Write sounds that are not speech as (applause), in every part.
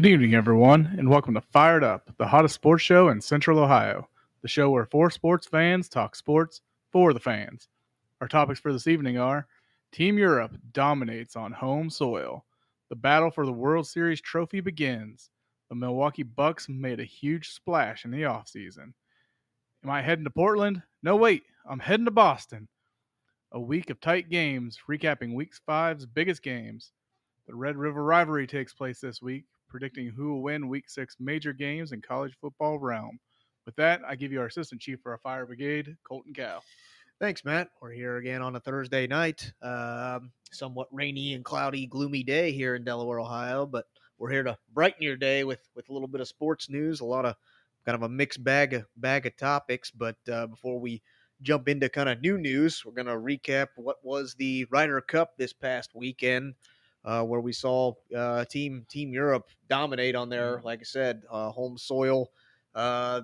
Good evening, everyone, and welcome to Fired Up, the hottest sports show in Central Ohio. The show where four sports fans talk sports for the fans. Our topics for this evening are Team Europe dominates on home soil. The battle for the World Series trophy begins. The Milwaukee Bucks made a huge splash in the offseason. Am I heading to Portland? No, wait, I'm heading to Boston. A week of tight games, recapping Week 5's biggest games. The Red River rivalry takes place this week, predicting who will win Week 6 major games in college football realm. With that, I give you our Assistant Chief for our Fire Brigade, Colton Cow. Thanks, Matt. We're here again on a Thursday night. Um, somewhat rainy and cloudy, gloomy day here in Delaware, Ohio, but we're here to brighten your day with with a little bit of sports news, a lot of kind of a mixed bag of bag of topics. But uh, before we jump into kind of new news, we're going to recap what was the Ryder Cup this past weekend, uh, where we saw uh, Team Team Europe dominate on their, like I said, uh, home soil. Uh,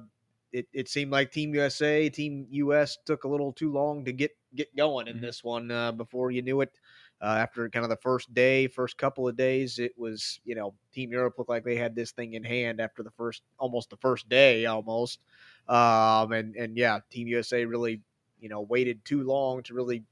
it, it seemed like Team USA, Team US took a little too long to get get going in Mhm. this one. Uh, before you knew it, uh, after kind of the first day, first couple of days, it was you know Team Europe looked like they had this thing in hand after the first almost the first day almost, um, and and yeah, Team USA really you know waited too long to really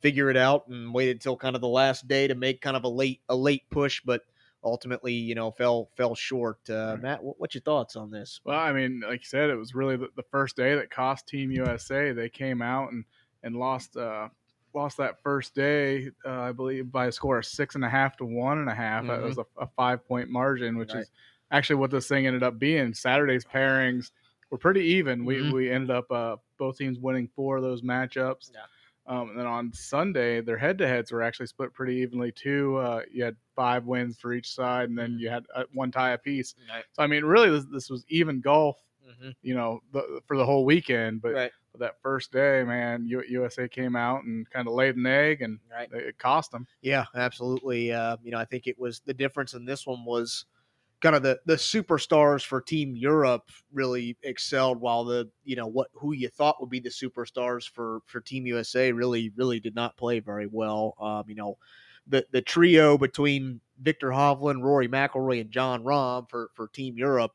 figure it out and waited till kind of the last day to make kind of a late a late push, but ultimately you know fell fell short. Uh, Matt, what, what's your thoughts on this? Well, I mean, like you said, it was really the, the first day that cost Team USA. They came out and and lost uh, lost that first day, uh, I believe, by a score of six and a half to one and a half. That was a, a five point margin, which Right. is actually what this thing ended up being. Saturday's pairings were pretty even. We Mhm. we ended up uh, both teams winning four of those matchups. Yeah. Um, and then on Sunday, their head-to-heads were actually split pretty evenly too. Uh, you had five wins for each side, and then Mhm. you had uh, one tie apiece. Right. So I mean, really, this, this was even golf, hmm you know, the, for the whole weekend. But Right. that first day, man, U- USA came out and kind of laid an egg, and Right. it cost them. Yeah, absolutely. Uh, you know, I think it was the difference in this one was kind of the the superstars for Team Europe really excelled, while the you know what who you thought would be the superstars for for Team USA really really did not play very well. Um, you know, the the trio between Viktor Hovland, Rory McIlroy, and Jon Rahm for for Team Europe.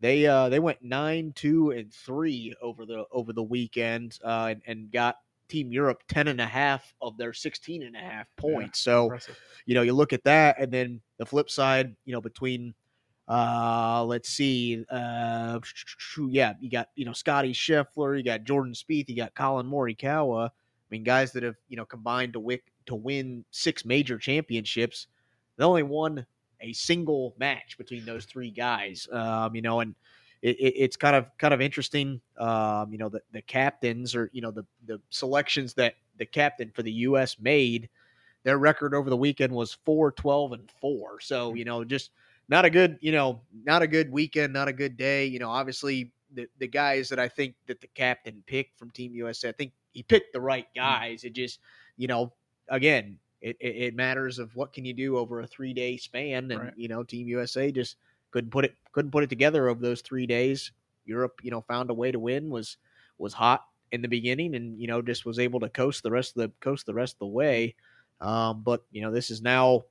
They uh, they went nine, two, and three over the over the weekend, uh, and, and got Team Europe 10 and a half of their 16 and a half points. So, Impressive. you know, you look at that, and then the flip side, you know, between, uh, let's see, uh, (sniffs) yeah, you got, you know, Scottie Scheffler, you got Jordan Spieth, you got Collin Morikawa. I mean, guys that have, you know, combined to, wick, to win six major championships. They only won a single match between those three guys, um, you know, and it, it, it's kind of kind of interesting. Um, you know, the, the captains or you know the the selections that the captain for the U.S. made. Their record over the weekend was four, 12, and four. So you know, just not a good you know not a good weekend, not a good day. You know, obviously the the guys that I think that the captain picked from Team USA, I think he picked the right guys. It just you know again. It, it, it matters of what can you do over a three day span, and Right. you know Team USA just couldn't put it couldn't put it together over those three days. Europe, you know, found a way to win. was was hot in the beginning, and you know, just was able to coast the rest of the coast the rest of the way. Um, but you know, this is now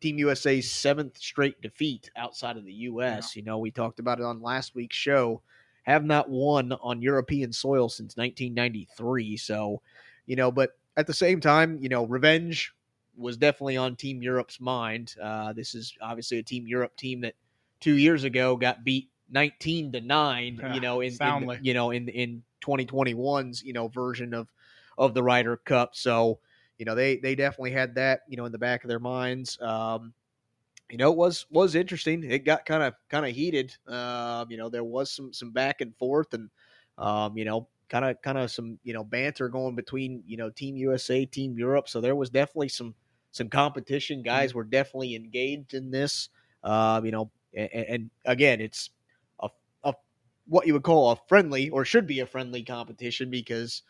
Team USA's seventh straight defeat outside of the U.S. You know, we talked about it on last week's show. Have not won on European soil since 1993. So, you know, but at the same time, you know, revenge was definitely on Team Europe's mind. Uh, this is obviously a Team Europe team that two years ago got beat 19 to 9 Yeah, you know in, in you know in in 2021's you know version of of the Ryder Cup so you know they they definitely had that you know in the back of their minds um you know it was was interesting. It got kind of kind of heated um you know there was some some back and forth and um you know kind of kind of some you know banter going between you know team USA team Europe. So there was definitely some some competition. Guys were definitely engaged in this um you know and, and again, it's a, a what you would call a friendly or should be a friendly competition because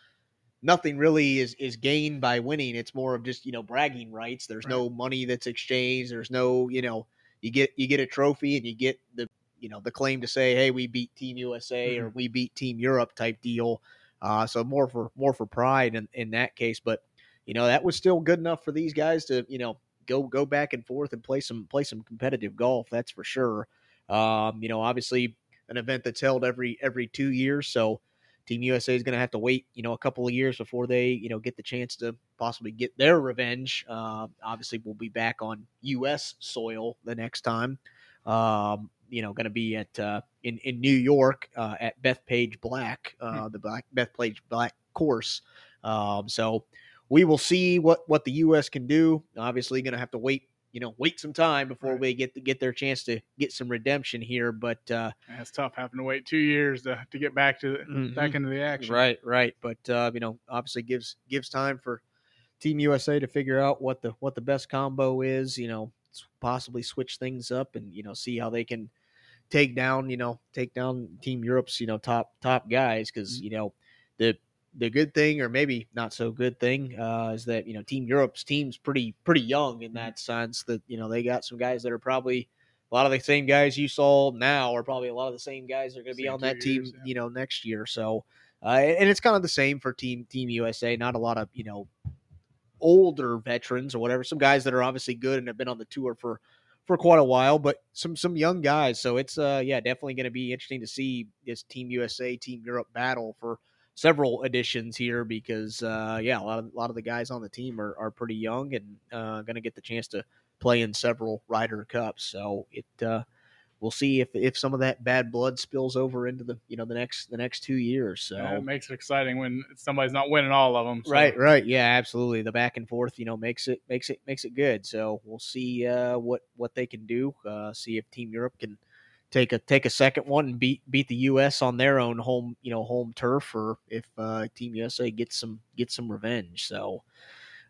nothing really is is gained by winning. It's more of just you know bragging rights. There's no money that's exchanged. There's no you know you get you get a trophy and you get the you know the claim to say hey we beat Team USA or we beat Team Europe type deal. Uh, so more for more for pride in, in that case, but you know that was still good enough for these guys to you know go go back and forth and play some play some competitive golf. That's for sure. Um, you know, obviously an event that's held every every two years, so Team USA is going to have to wait, you know, a couple of years before they, you know, get the chance to possibly get their revenge. Uh, obviously, we'll be back on U.S. soil the next time. Um, you know, going to be at uh, in in New York uh, at Bethpage Black, uh, hmm. the Black Bethpage Black course. Um, so we will see what what the U.S. can do. Obviously, going to have to wait you know wait some time before right. we get to get their chance to get some redemption here. But uh, it's tough having to wait two years to, to get back to mm-hmm. back into the action. Right, right. But uh, you know, obviously gives gives time for Team USA to figure out what the what the best combo is. You know, possibly switch things up and you know see how they can take down you know take down Team Europe's you know top top guys because mm-hmm. you know the the good thing, or maybe not so good thing, uh, is that you know Team Europe's team's pretty pretty young in that sense. That you know they got some guys that are probably a lot of the same guys you saw now, are probably a lot of the same guys that are going to be on that team, yeah. you know, next year. So, uh, and it's kind of the same for Team Team USA. Not a lot of you know older veterans or whatever. Some guys that are obviously good and have been on the tour for for quite a while, but some some young guys. So it's uh yeah, definitely going to be interesting to see this Team USA Team Europe battle for several additions here because uh, yeah, a lot of a lot of the guys on the team are, are pretty young and uh, going to get the chance to play in several Ryder Cups. So it uh, we'll see if if some of that bad blood spills over into the you know the next the next two years. So yeah, it makes it exciting when somebody's not winning all of them. So. Right, right, yeah, absolutely. The back and forth, you know, makes it makes it makes it good. So we'll see uh, what what they can do. Uh, see if Team Europe can take a take a second one and beat beat the U.S. on their own home you know home turf, or if uh, Team USA gets some get some revenge. So,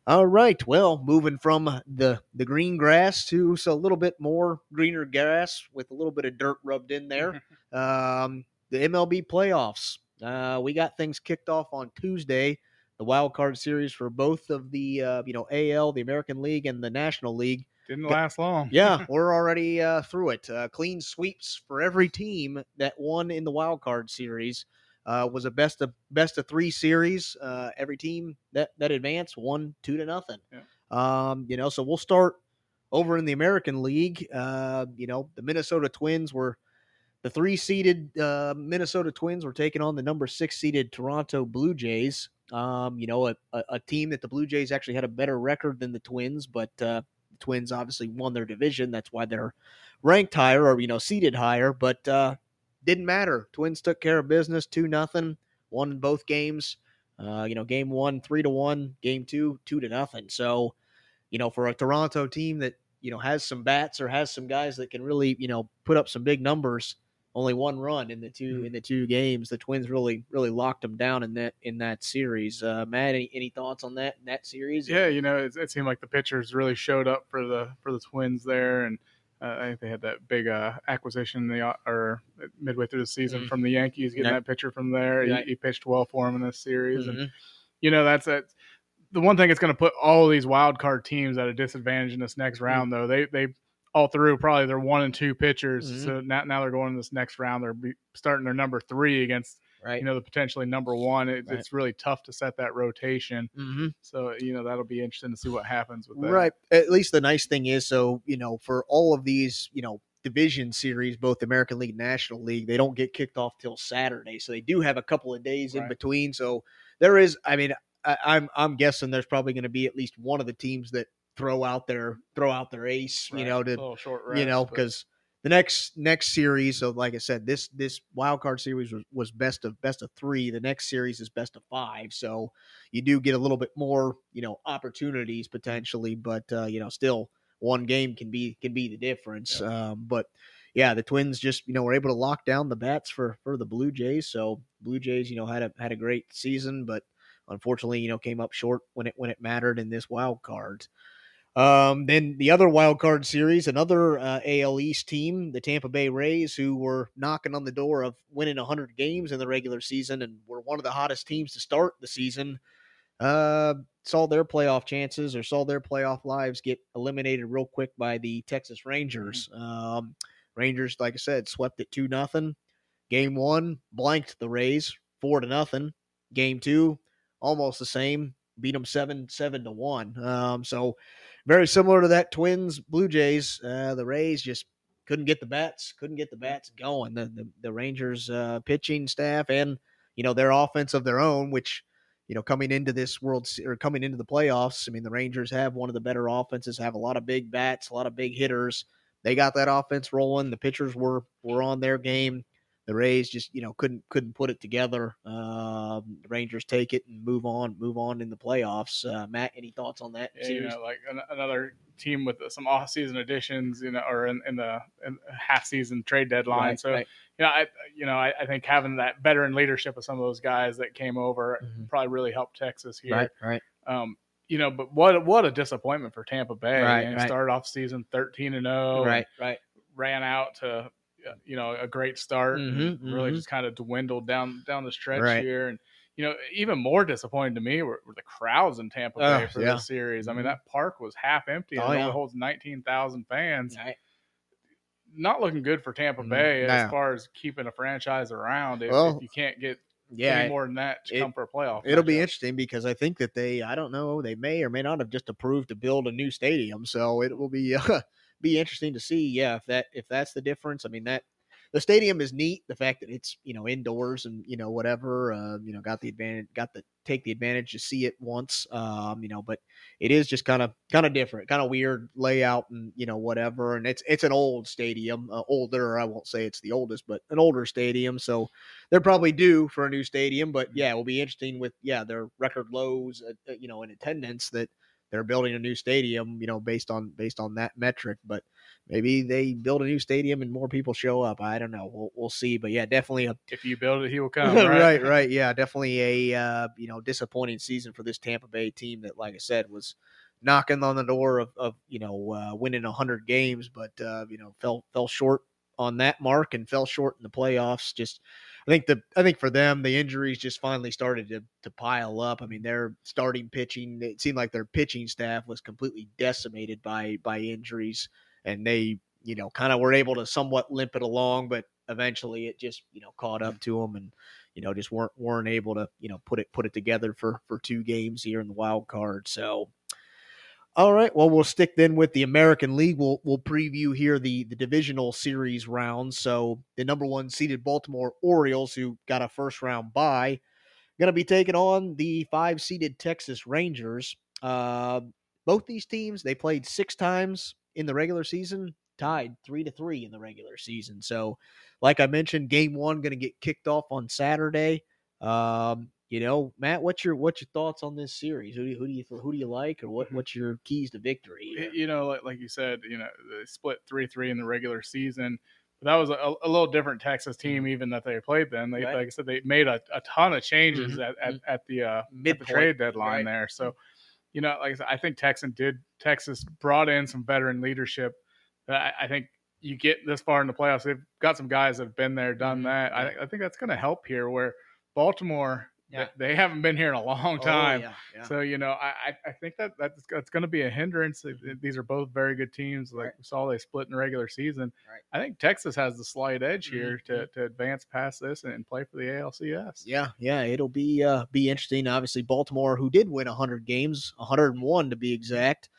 all right, well, moving from the the green grass to so a little bit more greener grass with a little bit of dirt rubbed in there. (laughs) um, the MLB playoffs. Uh, we got things kicked off on Tuesday. The wild card series for both of the uh, you know AL, the American League, and the National League didn't last long. yeah, (laughs) we're already uh, through it. Uh, clean sweeps for every team that won in the wild card series. Uh, was a best of best of three series. Uh, every team that that advanced won two to nothing. Yeah. Um, you know, so we'll start over in the American League. Uh, you know, the Minnesota Twins were the three seeded uh, Minnesota Twins were taking on the number six seeded Toronto Blue Jays. Um, you know, a, a, a, team that the Blue Jays actually had a better record than the Twins, but Twins obviously won their division. That's why they're ranked higher or you know seated higher. But uh, didn't matter. Twins took care of business, two nothing, won both games. Uh, you know, game one three to one, game two two to nothing. So, you know, for a Toronto team that you know has some bats or has some guys that can really you know put up some big numbers only one run in the 2 mm-hmm. in the two games. The Twins really really locked them down in that in that series. Uh, Matt, any, any thoughts on that that series? Yeah, you know, it, it, seemed like the pitchers really showed up for the for the Twins there, and uh, I think they had that big uh, acquisition the uh, or midway through the season mm-hmm. from the Yankees, getting that pitcher from there. He, he, pitched well for him in this series, mm-hmm. and you know that's it. The one thing that's going to put all these wild card teams at a disadvantage in this next mm-hmm. round, though, they they all through probably their one and two pitchers. Mm-hmm. So now, now they're going in this next round. They're starting their number three against right. you know the potentially number one. It, right. It's really tough to set that rotation. Mm-hmm. So you know that'll be interesting to see what happens with that. Right. At least the nice thing is, so you know, for all of these, you know. Division series, both American League, National League, they don't get kicked off till Saturday, so they do have a couple of days right. in between. So there is, I mean, I, I'm I'm guessing there's probably going to be at least one of the teams that throw out their throw out their ace, right. you know, to rest, you know, because the next next series. So, like I said, this this wild card series was, was best of best of three. The next series is best of five. So you do get a little bit more, you know, opportunities potentially, but uh, you know, still one game can be can be the difference. Yeah. Um, but yeah, the Twins just you know were able to lock down the bats for for the Blue Jays. So Blue Jays, you know, had a had a great season, but unfortunately, you know, came up short when it when it mattered in this wild card. Um, then the other wild card series, another uh, AL East team, the Tampa Bay Rays, who were knocking on the door of winning 100 games in the regular season and were one of the hottest teams to start the season, uh, saw their playoff chances or saw their playoff lives get eliminated real quick by the Texas Rangers. Mm-hmm. Um, Rangers, like I said, swept it two nothing. Game one blanked the Rays four to nothing. Game two, almost the same, beat them seven seven to one. Um, so very similar to that Twins Blue Jays. Uh, the Rays just couldn't get the bats, couldn't get the bats going. The the, the Rangers uh, pitching staff and you know their offense of their own, which you know coming into this world or coming into the playoffs. I mean, the Rangers have one of the better offenses, have a lot of big bats, a lot of big hitters. They got that offense rolling. The pitchers were were on their game the Rays just you know couldn't couldn't put it together. Um, the Rangers take it and move on, move on in the playoffs. Uh, Matt, any thoughts on that? Yeah, you know, like an, another team with some off-season additions, you know, or in, in the in half-season trade deadline. Right, so, right. you know, I you know I, I, think having that veteran leadership of some of those guys that came over mm-hmm. probably really helped Texas here. Right, right. Um, you know, but what what a disappointment for Tampa Bay. Right, and right. started off season thirteen and zero. Oh right, right. Ran out to you know a great start. Mm-hmm, really mm-hmm. just kind of dwindled down down the stretch right. here, and you know even more disappointing to me were, were the crowds in Tampa Bay oh, for yeah. this series. I mean Mm-hmm. that park was half empty. Oh, and it yeah. only holds nineteen thousand fans. Right. Not looking good for Tampa Mm, Bay no. as far as keeping a franchise around. If, Well, if you can't get Yeah, any more than that to it- come for a playoff, It'll be interesting because I think that they, I don't know, they may or may not have just approved to build a new stadium. So it will be (laughs) uh, be interesting to see. Yeah, if that if that's the difference. I mean that the stadium is neat. The fact that it's you know indoors and you know whatever, uh, you know, got the advantage, got the take the advantage to see it once. Um, you know, but it is just kind of kind of different, kind of weird layout and you know whatever. And it's it's an old stadium, uh, older. I won't say it's the oldest, but an older stadium. So they're probably due for a new stadium. But yeah, it will be interesting with yeah their record lows, uh, uh, you know, in attendance that they're building a new stadium, you know, based on based on that metric. But maybe they build a new stadium and more people show up. I don't know. We'll we'll see. But yeah, definitely a if you build it, he will (laughs) come. right, Right, right, Yeah, definitely a uh, you know disappointing season for this Tampa Bay team that, like I said, was knocking on the door of, of you know uh, winning hundred games, but uh, you know fell fell short on that mark and fell short in the playoffs. Just I think the I think for them the injuries just finally started to to pile up. I mean, their starting pitching it seemed like their pitching staff was completely decimated by by injuries, and they you know kind of were able to somewhat limp it along, but eventually it just you know caught up to them and you know just weren't weren't able to you know put it put it together for for two games here in the wild card. So. All right. Well, we'll stick then with the American League. We'll we'll preview here the the divisional series rounds. So the number one seeded Baltimore Orioles, who got a first round bye, going to be taking on the five seeded Texas Rangers. Uh, both these teams they played six times in the regular season, tied three to three in the regular season. So, like I mentioned, game one going to get kicked off on Saturday. Um, you know, Matt, what's your what's your thoughts on this series? Who do you, who do you who do you like, or what what's your keys to victory? Y- You know, like, like you said, you know, they split three three in the regular season. But that was a, a little different Texas team, even that they played then. They, Mm-hmm. Right. like I said, they made a, a ton of changes Mhm, at, at, at the uh, Midpoint, trade deadline right. there. So, you know, like I said, I think Texan did Texas brought in some veteran leadership. that I, I think you get this far in the playoffs. They've got some guys that have been there, done that. I, I think that's going to help here. Where Baltimore, Yeah. they, they haven't been here in a long Oh, time. yeah, yeah. So you know, I I- think that that's that's going to be a hindrance. These are both very good teams. Like Right. we saw, they split in the regular season. Right. I think Texas has the slight edge here to, to advance past this and, and play for the ALCS. Yeah, yeah, it'll be uh be interesting. Obviously, Baltimore, who did win 100 games, 101 to be exact.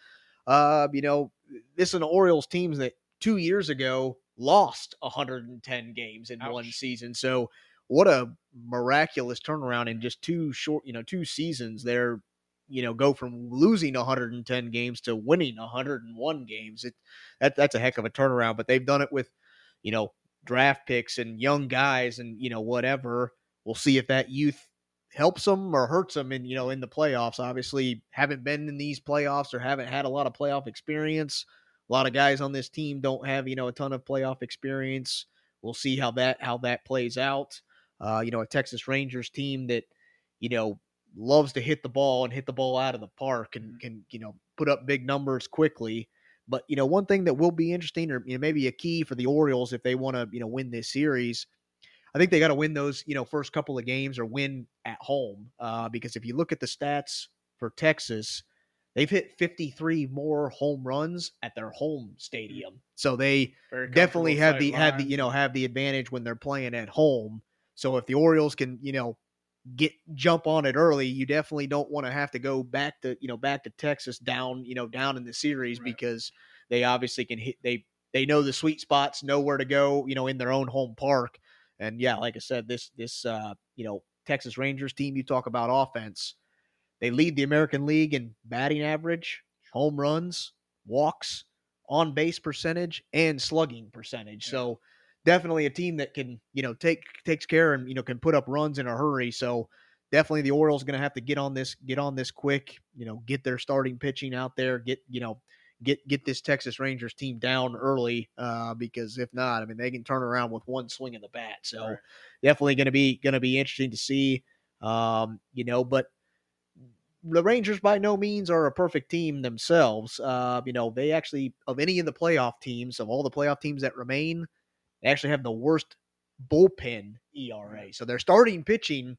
Uh, you know, this is an Orioles team that two years ago lost 110 games in one season. So, what a miraculous turnaround in just two short, you know, two seasons. They're you know go from losing 110 games to winning 101 games. It that that's a heck of a turnaround. But they've done it with you know draft picks and young guys and you know whatever. We'll see if that youth helps them or hurts them in you know in the playoffs. Obviously, haven't been in these playoffs or haven't had a lot of playoff experience. A lot of guys on this team don't have you know a ton of playoff experience. We'll see how that how that plays out. Uh, you know, a Texas Rangers team that you know loves to hit the ball and hit the ball out of the park and can you know put up big numbers quickly. But you know, one thing that will be interesting, or you know, maybe a key for the Orioles if they want to you know win this series, I think they got to win those you know first couple of games or win at home. Uh, because if you look at the stats for Texas, they've hit 53 more home runs at their home stadium, so they definitely have the have the you know have the advantage when they're playing at home. So if the Orioles can you know get jump on it early, you definitely don't want to have to go back to you know back to Texas down you know down in the series Right. because they obviously can hit they they know the sweet spots, know where to go, you know, in their own home park. And yeah, like I said, this this uh, you know Texas Rangers team, you talk about offense, they lead the American League in batting average, home runs, walks, on base percentage, and slugging percentage. Yeah. So definitely a team that can you know take takes care and you know can put up runs in a hurry. So definitely the Orioles going to have to get on this get on this quick. You know, get their starting pitching out there. Get you know get get this Texas Rangers team down early uh, because if not, I mean they can turn around with one swing of the bat. So right. definitely going to be going to be interesting to see. Um, you know, but the Rangers by no means are a perfect team themselves. Uh, you know, they actually of any of the playoff teams of all the playoff teams that remain, they actually have the worst bullpen ERA. So their starting pitching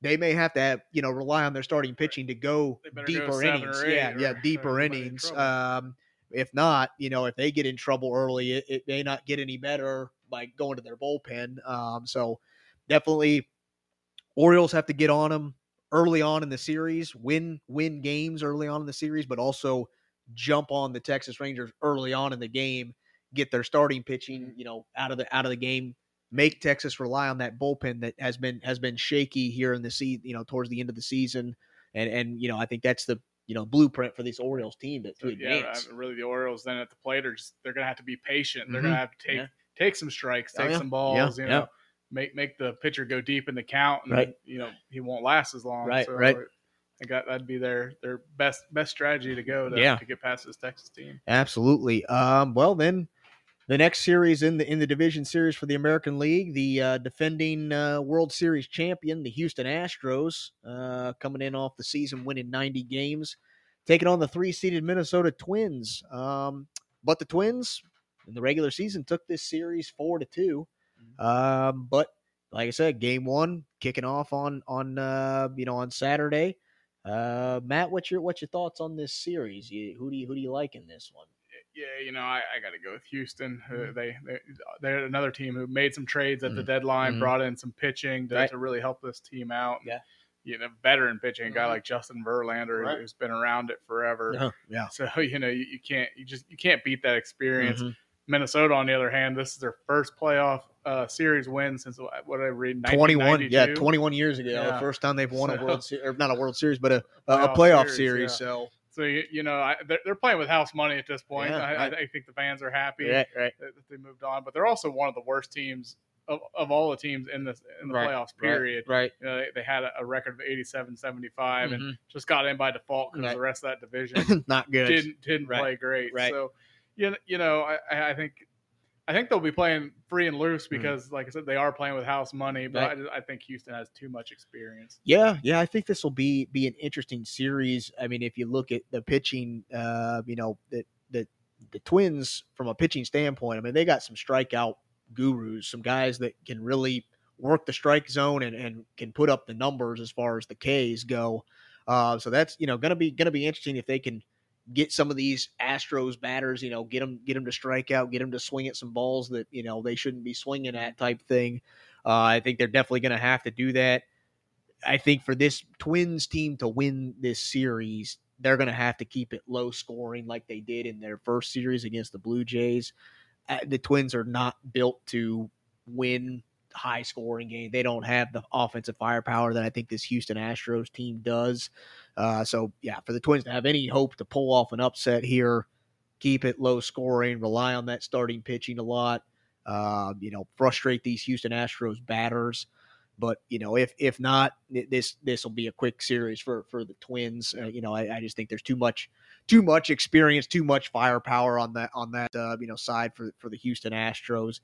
they may have to have, you know rely on their starting pitching to go deeper go innings. Yeah, yeah, deeper innings. Um, if not, you know, if they get in trouble early, it, it, may not get any better by going to their bullpen. Um, so definitely, Orioles have to get on them early on in the series, win win games early on in the series, but also jump on the Texas Rangers early on in the game, get their starting pitching, you know, out of the out of the game make Texas rely on that bullpen that has been has been shaky here in the season, you know, towards the end of the season. And and you know, I think that's the you know blueprint for this Orioles team to, to advance. Yeah, really, the Orioles then at the plate are just they're going to have to be patient. They're mm-hmm. going to have to take yeah. take some strikes, oh, take oh, yeah. some balls. Yeah. You know, make make the pitcher go deep in the count, and right. you know he won't last as long. Right, so right. I think that'd be their their best best strategy to go to, yeah. to get past this Texas team. Absolutely. Um, well then the next series in the in the division series for the American League, the uh, defending uh, World Series champion, the Houston Astros, uh, coming in off the season winning 90 games, taking on the three-seeded Minnesota Twins. Um, but the Twins in the regular season took this series four to 2 mm-hmm. um, but like I said, game one kicking off on on uh, you know on Saturday. Uh, Matt, what's your what's your thoughts on this series? You, who do you who do you like in this one? Yeah, you know, I, I got to go with Houston. Uh, they, they they're another team who made some trades at mm-hmm. the deadline, mm-hmm. brought in some pitching to, right. to, really help this team out. Yeah, you know, veteran pitching, a guy mm-hmm. like Justin Verlander right. who's been around it forever. Yeah, so (laughs) you know, you, you, can't you just you can't beat that experience. Mm-hmm. Minnesota, on the other hand, this is their first playoff uh, series win since what I read? Twenty one, yeah, twenty one years ago. Yeah. The first time they've won so, a World Series, or not a World Series, but a, a (laughs) playoff, playoff series. series yeah. So so you, you know I, they're, they're, playing with house money at this point. Yeah, I, I, think the fans are happy right, right. That, they moved on, but they're also one of the worst teams of, of all the teams in the in the right, playoffs. Period. Right. You know, they, they, had a, a, record of 87, 75 mm-hmm. and just got in by default because right. the rest of that division (laughs) not good. Didn't didn't play great. Right. So you know, you know I, I think I think they'll be playing free and loose mm. because, mm. like I said, they are playing with house money. But right. I, I, think Houston has too much experience. Yeah, yeah, I think this will be be an interesting series. I mean, if you look at the pitching, uh, you know, the the the Twins from a pitching standpoint, I mean, they got some strikeout gurus, some guys that can really work the strike zone and, and can put up the numbers as far as the Ks go. Uh, so that's you know going to be going to be interesting if they can get some of these Astros batters, you know, get them get them to strike out, get them to swing at some balls that you know they shouldn't be swinging at, type thing. Uh, I think they're definitely going to have to do that. I think for this Twins team to win this series, they're going to have to keep it low scoring like they did in their first series against the Blue Jays. Uh, the Twins are not built to win high scoring game. They don't have the offensive firepower that I think this Houston Astros team does. Uh, so yeah, for the Twins to have any hope to pull off an upset here, keep it low scoring, rely on that starting pitching a lot. Uh, you know, frustrate these Houston Astros batters. But you know, if if not, this this will be a quick series for for the Twins. Uh, you know, I, I, just think there's too much too much experience, too much firepower on that on that uh, you know side for for the Houston Astros.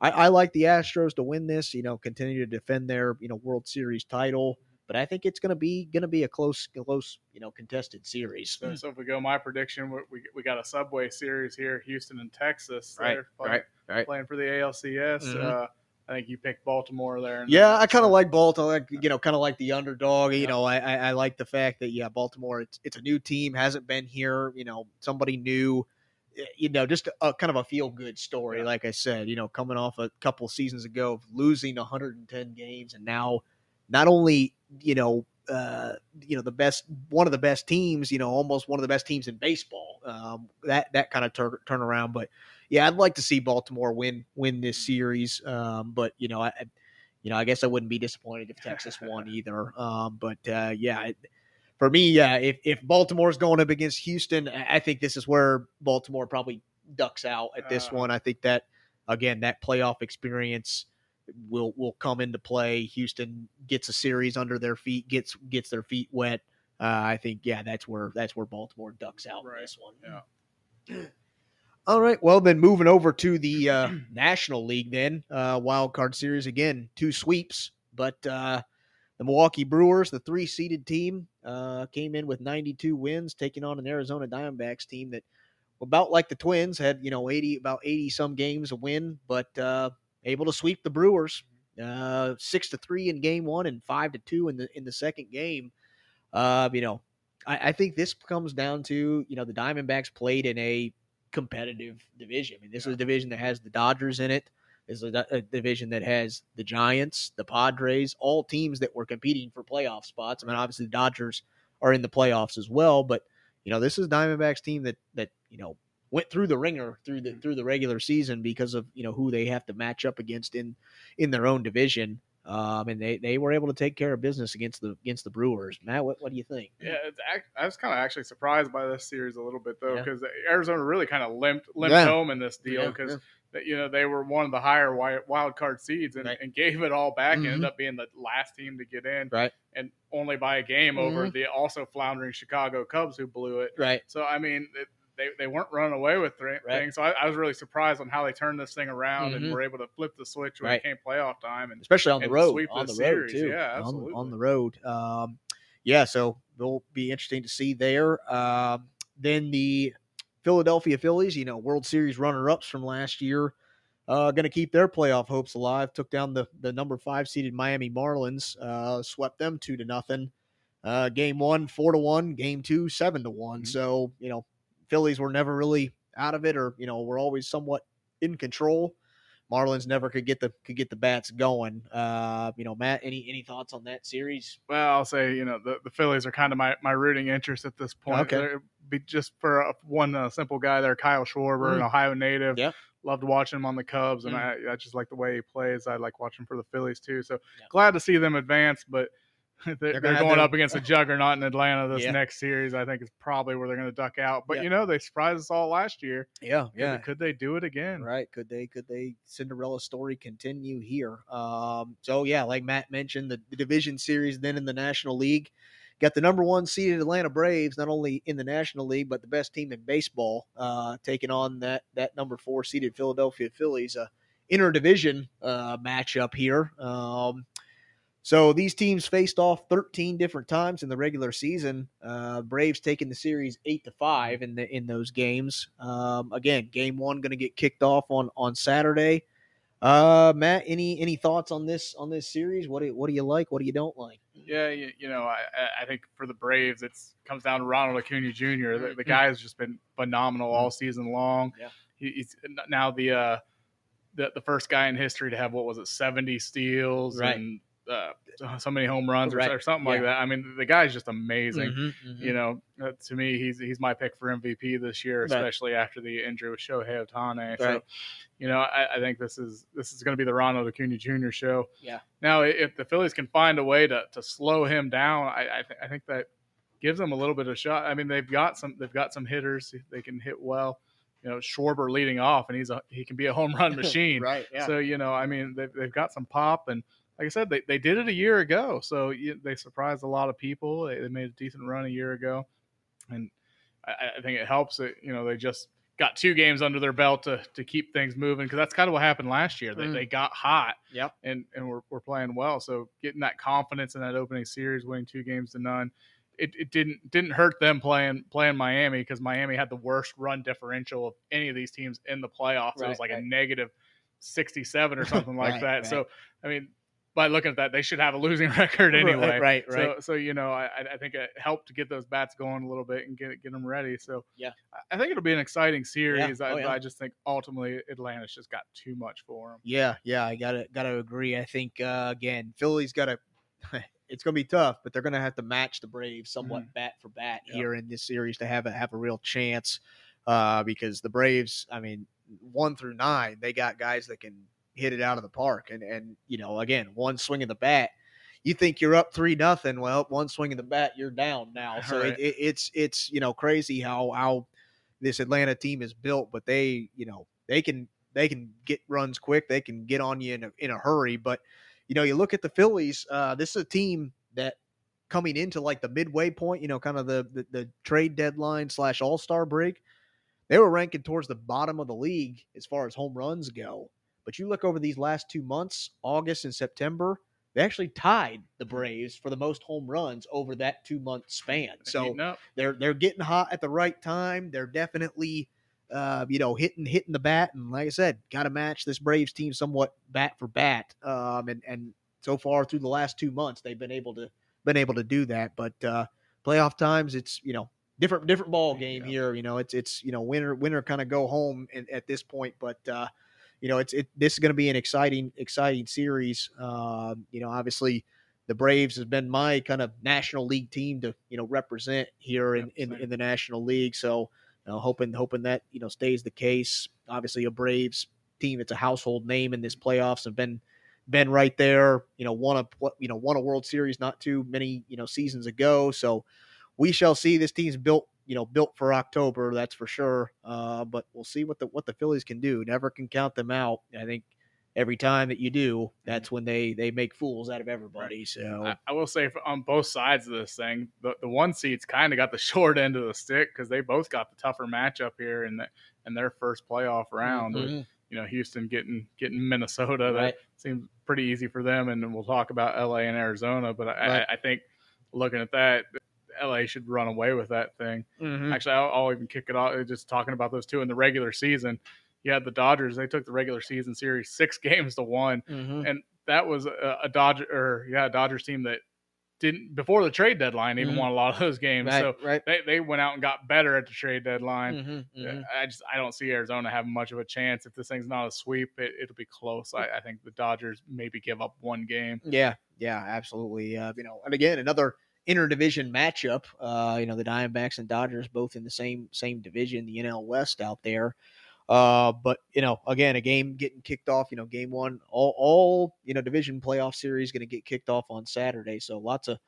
I, I like the Astros to win this. You know, continue to defend their you know World Series title. But I think it's going to be going to be a close, close, you know, contested series. So, so if we go, my prediction, we, we got a Subway Series here, Houston and Texas. Right, playing, right, right. Playing for the ALCS. Mm-hmm. Uh, I think you picked Baltimore there. Yeah, I kind of like Baltimore. Like, you know, kind of like the underdog. You know, I, I, I like the fact that yeah, Baltimore. It's it's a new team, hasn't been here. You know, somebody new. Eh, you know, just a, kind of a feel good story. Yeah. Like I said, you know, coming off a couple seasons ago of losing 110 games, and now not only you know uh, you know the best one of the best teams, you know, almost one of the best teams in baseball. Um, that that kind of tur- turnaround, but yeah, I'd like to see Baltimore win win this series. Um, but you know, I, you know, I guess I wouldn't be disappointed if Texas won (laughs) either. Um, but uh, yeah, it, for me, yeah, if if Baltimore's going up against Houston, I think this is where Baltimore probably ducks out at this Uh. one. I think that again, that playoff experience will will come into play. Houston gets a series under their feet, gets gets their feet wet. Uh, I think yeah, that's where that's where Baltimore ducks out Right. in this one. Yeah. (clears throat) All right. Well, then moving over to the uh, (clears throat) National League, then uh, wild card series again, two sweeps, but uh, the Milwaukee Brewers, the three seeded team, uh, came in with 92 wins, taking on an Arizona Diamondbacks team that about like the Twins had you know 80 about 80 some games a win, but uh, able to sweep the Brewers uh, six to three in game one and five to two in the in the second game. Uh, you know, I, I think this comes down to you know the Diamondbacks played in a competitive division. I mean, this is a division that has the Dodgers in it. Is a, a division that has the Giants, the Padres, all teams that were competing for playoff spots. I mean, obviously the Dodgers are in the playoffs as well, but you know this is Diamondbacks team that that you know went through the ringer through the through the regular season because of you know who they have to match up against in in their own division. Um, and they, they were able to take care of business against the against the Brewers. Matt, what, what do you think? Yeah, it's act, I was kind of actually surprised by this series a little bit though, Yeah. because Arizona really kind of limped limped Yeah. home in this deal because yeah. You know they were one of the higher wild card seeds and, Right. and gave it all back and Mhm. ended up being the last team to get in, Right. And only by a game over Mhm. the also floundering Chicago Cubs who blew it. Right. So I mean. It, they, they weren't running away with th- Right. things, so I, I was really surprised on how they turned this thing around Mhm. and were able to flip the switch when Right. it came playoff time. And especially on the road. sweep On the road series. too. Yeah, On-. On, the road. Um, yeah, so it'll be interesting to see there. Um, then the Philadelphia Phillies, you know, World Series runner-ups from last year, uh, going to keep their playoff hopes alive. Took down the the number five seeded Miami Marlins, uh, swept them two to nothing. Uh, game one, four to one. Game two, seven to one. Mhm. So you know, Phillies were never really out of it, or you know, were always somewhat in control. Marlins never could get the could get the bats going. Uh, you know, Matt, any any thoughts on that series? Well, I'll say you know the, the Phillies are kind of my, my rooting interest at this point. Okay. They're- Be just for a, one uh, simple guy there, Kyle Schwarber, an Mm. Ohio native. Yep. Loved watching him on the Cubs, and Mm. I, I just like the way he plays. I like watching for the Phillies too. So Yeah. glad to see them advance, but (laughs) they're, they're, going their- up against a juggernaut in Atlanta this Yeah. next series. I think is probably where they're going to duck out. But Yeah. you know they surprised us all last year. Yeah, Could- Could they do it again? Right. Could they could they Cinderella story continue here? Um, so yeah, like Matt mentioned, the, the division series then in the National League. Got the number one seeded Atlanta Braves, not only in the National League, but the best team in baseball, uh, taking on that that number four seeded Philadelphia Phillies. A interdivision uh, matchup here. Um, so these teams faced off 13 different times in the regular season. Uh, Braves taking the series eight to five in the in those games. Um, again, game one going to get kicked off on on Saturday. Uh, Matt, any any thoughts on this on this series? What do what do you like? What do you don't like? Yeah, you, you know, I, I- think for the Braves, it comes down to Ronald Acuna Jr. The, the Mhm. guy has just been phenomenal all season long. Yeah. he, he's now the uh, the the first guy in history to have what was it, seventy steals Right. and uh, so many home runs or, Right. or something like that. I mean, the guy's just amazing. Mhm, mhm. You know, uh, to me, he's he's my pick for MVP this year, Right. especially after the injury with Shohei Ohtani. So, you know, I, I think this is this is going to be the Ronald Acuna Jr. show. Yeah. Now, if the Phillies can find a way to, to slow him down, I I, th- I think that gives them a little bit of shot. I mean, they've got some they've got some hitters they can hit well. You know, Schwarber leading off, and he's a he can be a home run (laughs) machine. right. Yeah. So you know, I mean, they've, they've got some pop, and like I said, they, they did it a year ago. So they surprised a lot of people. They, they made a decent run a year ago, and I, I think it helps that you know they just got two games under their belt to, to keep things moving because that's kind of what happened last year. They, Mm. they got hot, Yep. and and we're, we're playing well. So getting that confidence in that opening series, winning two games to none. It, it didn't didn't hurt them playing playing Miami because Miami had the worst run differential of any of these teams in the playoffs. it was like right. a negative 67 or something like (laughs) Right, that. right. So, I mean, by looking at that, they should have a losing (laughs) record anyway. Right. Right. So, so you know, I, I- think it helped to get those bats going a little bit and get get them ready. So, Yeah. I- think it'll be an exciting series. Oh, I, yeah. I just think ultimately Atlanta's just got too much for them. Yeah, yeah, I gotta gotta agree. I think uh, again, Philly's gotta. (laughs) it's gonna be tough, but they're gonna have to match the Braves somewhat bat for bat Yep. here in this series to have a have a real chance. Uh, because the Braves, I mean, one through nine, they got guys that can hit it out of the park. And and you know, again, one swing of the bat, you think you're up three nothing. Well, one swing of the bat, you're down now. (laughs) So Right. it, it, it's it's you know crazy how how this Atlanta team is built, but they you know they can they can get runs quick. They can get on you in a, in a hurry. But you know, you look at the Phillies. Uh, this is a team that coming into like the midway point, you know, kind of the the, the trade deadline slash All Star break, they were ranking towards the bottom of the league as far as home runs go. But you look over these last two months, August and September, they actually tied the Braves for the most home runs over that two month span. So they're they're getting hot at the right time. They're definitely uh, you know hitting hitting the bat, and like I said, got to match this Braves team somewhat bat for bat. Um, and and so far through the last two months, they've been able to been able to do that. But uh, playoff times, it's you know different different ball game Yeah. here. You know, it's it's you know winner winner kind of go home in, at this point, but. Uh, you know, it's it. This is going to be an exciting, exciting series. Um, you know, obviously, the Braves has been my kind of National League team to you know represent here in, in, in the National League. So, you know, hoping hoping that you know stays the case. Obviously, a Braves team that's a household name in this playoffs have been been right there. You know, won a you know won a World Series not too many you know seasons ago. So, we shall see. This team's built you know built for October, that's for sure. Uh, but we'll see what the what the Phillies can do. Never can count them out. I think every time that you do, that's when they they make fools out of everybody. So I, I will say for, on both sides of this thing, the, the one seeds kind of got the (laughs) short end of the stick because they both got the tougher matchup here in the in their first playoff round. with, Mhm. you know, Houston getting getting Minnesota. Right. That seems pretty easy for them, and we'll talk about LA and Arizona. But I, Right. I, I think looking at that, LA should run away with that thing. Mhm. Actually, I'll, I'll even kick it off just talking about those two in the regular season. You had the Dodgers; they took the regular season series six (laughs) games to one Mhm. and that was a, a Dodger or yeah, a Dodgers team that didn't before the trade deadline even Mhm. won a lot of those games. right, So right. they, they went out and got better at the trade deadline. Mhm, mhm. I just I don't see Arizona having much of a chance if this thing's not a sweep. It, it'll be close. I, I think the Dodgers maybe give up one game. Yeah, yeah, absolutely. Uh, you know, and again, another interdivision matchup. Uh, you know, the Diamondbacks and Dodgers both in the same same division, the NL West out there. Uh, but you know, again, a game getting kicked off. You know, game one, all all you know, division playoff series going to get kicked off on Saturday. So lots of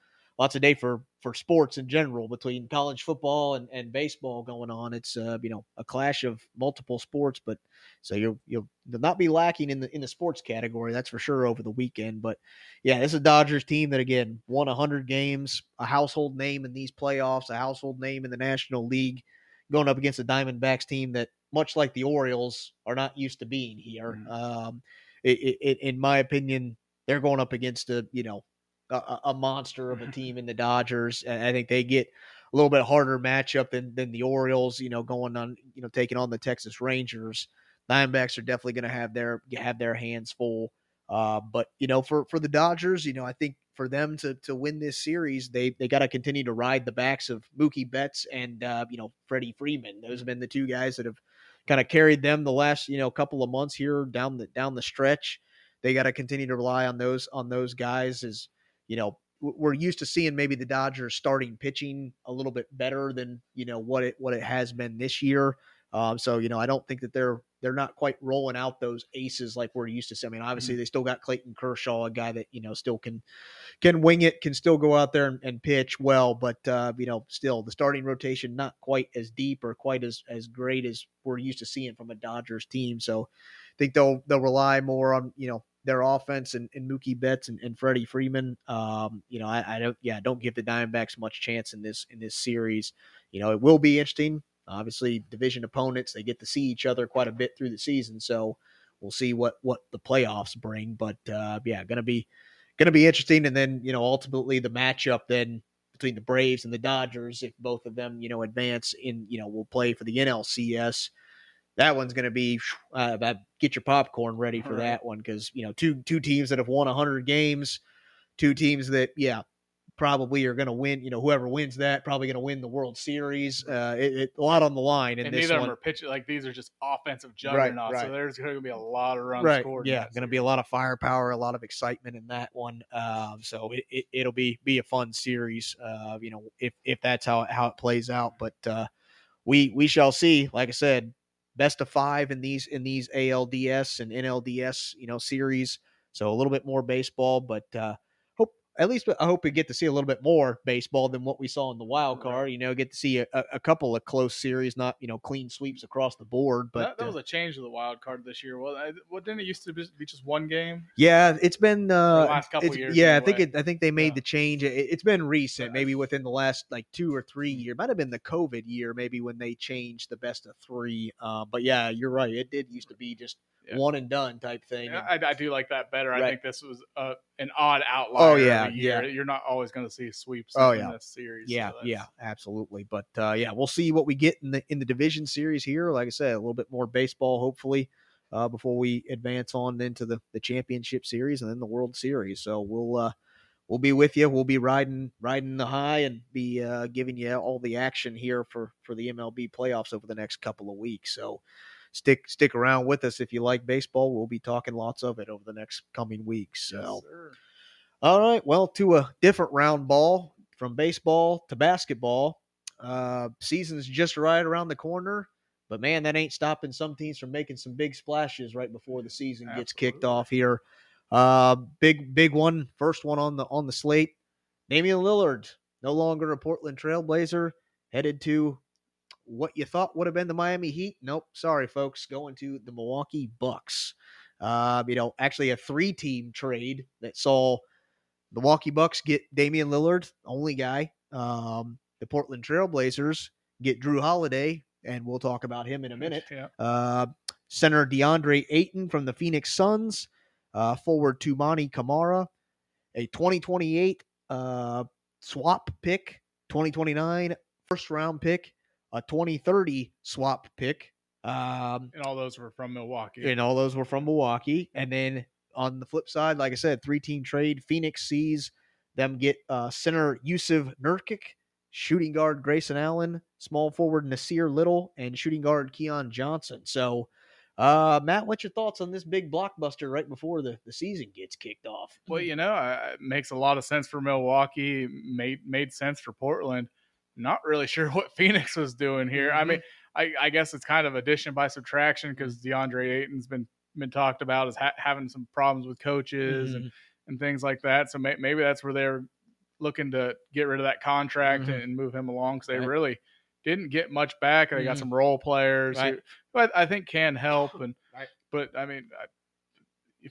lots of day for for sports in general between college football and, and baseball going on. It's uh, you know a clash of multiple sports, but so you'll you'll not be lacking in the in the sports category, that's for sure over the weekend. But yeah, this is a Dodgers team that again won hundred games, a household name in these playoffs, a household name in the National League, going up against a Diamondbacks team that, much like the Orioles, are not used to being here. Mhm. Um, it, it, it, in my opinion, they're going up against a you know a- a, monster of a (laughs) team in the Dodgers, and I think they get a little bit harder matchup than than the Orioles. You know, going on you know taking on the Texas Rangers. Diamondbacks are definitely going to have their have their hands full. Uh, but you know, for for the Dodgers, you know, I think for them to to win this series, they they got to continue to ride the backs of Mookie Betts and uh, you know Freddie Freeman. Those have been the two guys that have kind of carried them the last you know couple of months here down the down the stretch. They got to continue to rely on those on those guys as you know we're used to seeing maybe the Dodgers starting pitching a little bit better than you know what it what it has been this year. Um, so you know, I don't think that they're they're not quite rolling out those aces like we're used to. see. I mean, obviously they still got Clayton Kershaw, a guy that you know still can can wing it, can still go out there and, and pitch well, but uh, you know, still the starting rotation not quite as deep or quite as as great as we're used to seeing from a Dodgers team. So I think they'll they'll rely more on you know their offense and, and Mookie Betts and, and Freddie Freeman. Um, you know, I, I don't yeah, don't give the Diamondbacks much chance in this in this series. You know, it will be interesting. Obviously, division opponents they get to see each other quite a bit through the season, so we'll see what what the playoffs bring. But uh, yeah, gonna be gonna be interesting. And then you know, ultimately the matchup then between the Braves and the Dodgers, if both of them you know advance in, you know, will play for the NLCS. That one's going to be uh, get your popcorn ready for Right. that one because you know two two teams that have won hundred games, two teams that yeah probably are going to win. You know whoever wins that probably going to win the World Series. Uh, it, it, a lot on the line in and this neither of one. them are pitching like these are just offensive Right, juggernauts. right. So there's going to be a lot of runs right. scored. Yeah, going to be a lot of firepower, a lot of excitement in that one. Um, so it, it, it'll be be a fun series. Uh, you know, if if that's how how it plays out, but uh, we we shall see. Like I said, best of five in these in these ALDS and NLDS you know series. So a little bit more baseball, but uh, at least I hope we get to see a little bit more baseball than what we saw in the wild card. You know, get to see a, a couple of close series, not you know clean sweeps across the board. But that, that uh, was a change of the wild card this year. Well, I, what didn't it used to be just one game? Yeah, it's been uh, last couple years Yeah, I think it. I think they made Yeah. the change. It, it's been recent, Yeah. maybe within the last like two or three year. Might have been the COVID year, maybe when they changed the best of three. Uh, but yeah, you're right. It did used to be just Yeah. one and done type thing. Yeah, and- I, I do like that better. I think this was uh, an odd outlier. Oh, yeah, year. yeah. You're not always going to see sweeps. Oh, in yeah. this series. yeah, so yeah, absolutely. But uh, yeah, we'll see what we get in the in the division series here. Like I said, a little bit more baseball, hopefully, uh, before we advance on into the the championship series and then the World Series. So we'll uh, we'll be with you. We'll be riding riding the high and be uh, giving you all the action here for for the MLB playoffs over the next couple of weeks. So stick stick around with us if you like baseball. We'll be talking lots of it over the next coming weeks. So. sir. All right. Well, to a different round ball from baseball to basketball. Uh, season's just right around the corner, but man, that ain't stopping some teams from making some big splashes right before the season gets kicked off here. Uh, big, big one, first one on the on the slate. Damian Lillard, no longer a Portland Trailblazer, headed to what you thought would have been the Miami Heat. Nope, sorry, folks, going to the Milwaukee Bucks. Uh, you know, actually a three-team trade that saw the Milwaukee Bucks get Damian Lillard, only guy. Um, the Portland Trailblazers get Jrue Holiday, and we'll talk about him in a minute. Yeah. Uh, center DeAndre Ayton from the Phoenix Suns, uh, forward Toumani Camara, a 2028 uh, swap pick, 2029 first round pick, a 2030 swap pick. Um, And all those were from Milwaukee. and all those were from Milwaukee. And then on the flip side, like I said, three team trade. Phoenix sees them get uh, center Jusuf Nurkic, shooting guard Grayson Allen, small forward Nassir Little, and shooting guard Keon Johnson. So, uh, Matt, what's your thoughts on this big blockbuster right before the, the season gets kicked off? Well, you know, it makes a lot of sense for Milwaukee. Made made sense for Portland. Not really (laughs) sure what Phoenix was doing here. I Mhm. mean, I, I guess it's kind of addition by subtraction because DeAndre Ayton's been been talked about as ha- having some problems with coaches and, and things like that. So may- maybe that's where they're looking to get rid of that contract Mhm. and move him along because they Right. really didn't get much back. They got Mhm. some role players Right. who, but I think can help. (laughs) And Right. but I mean, I-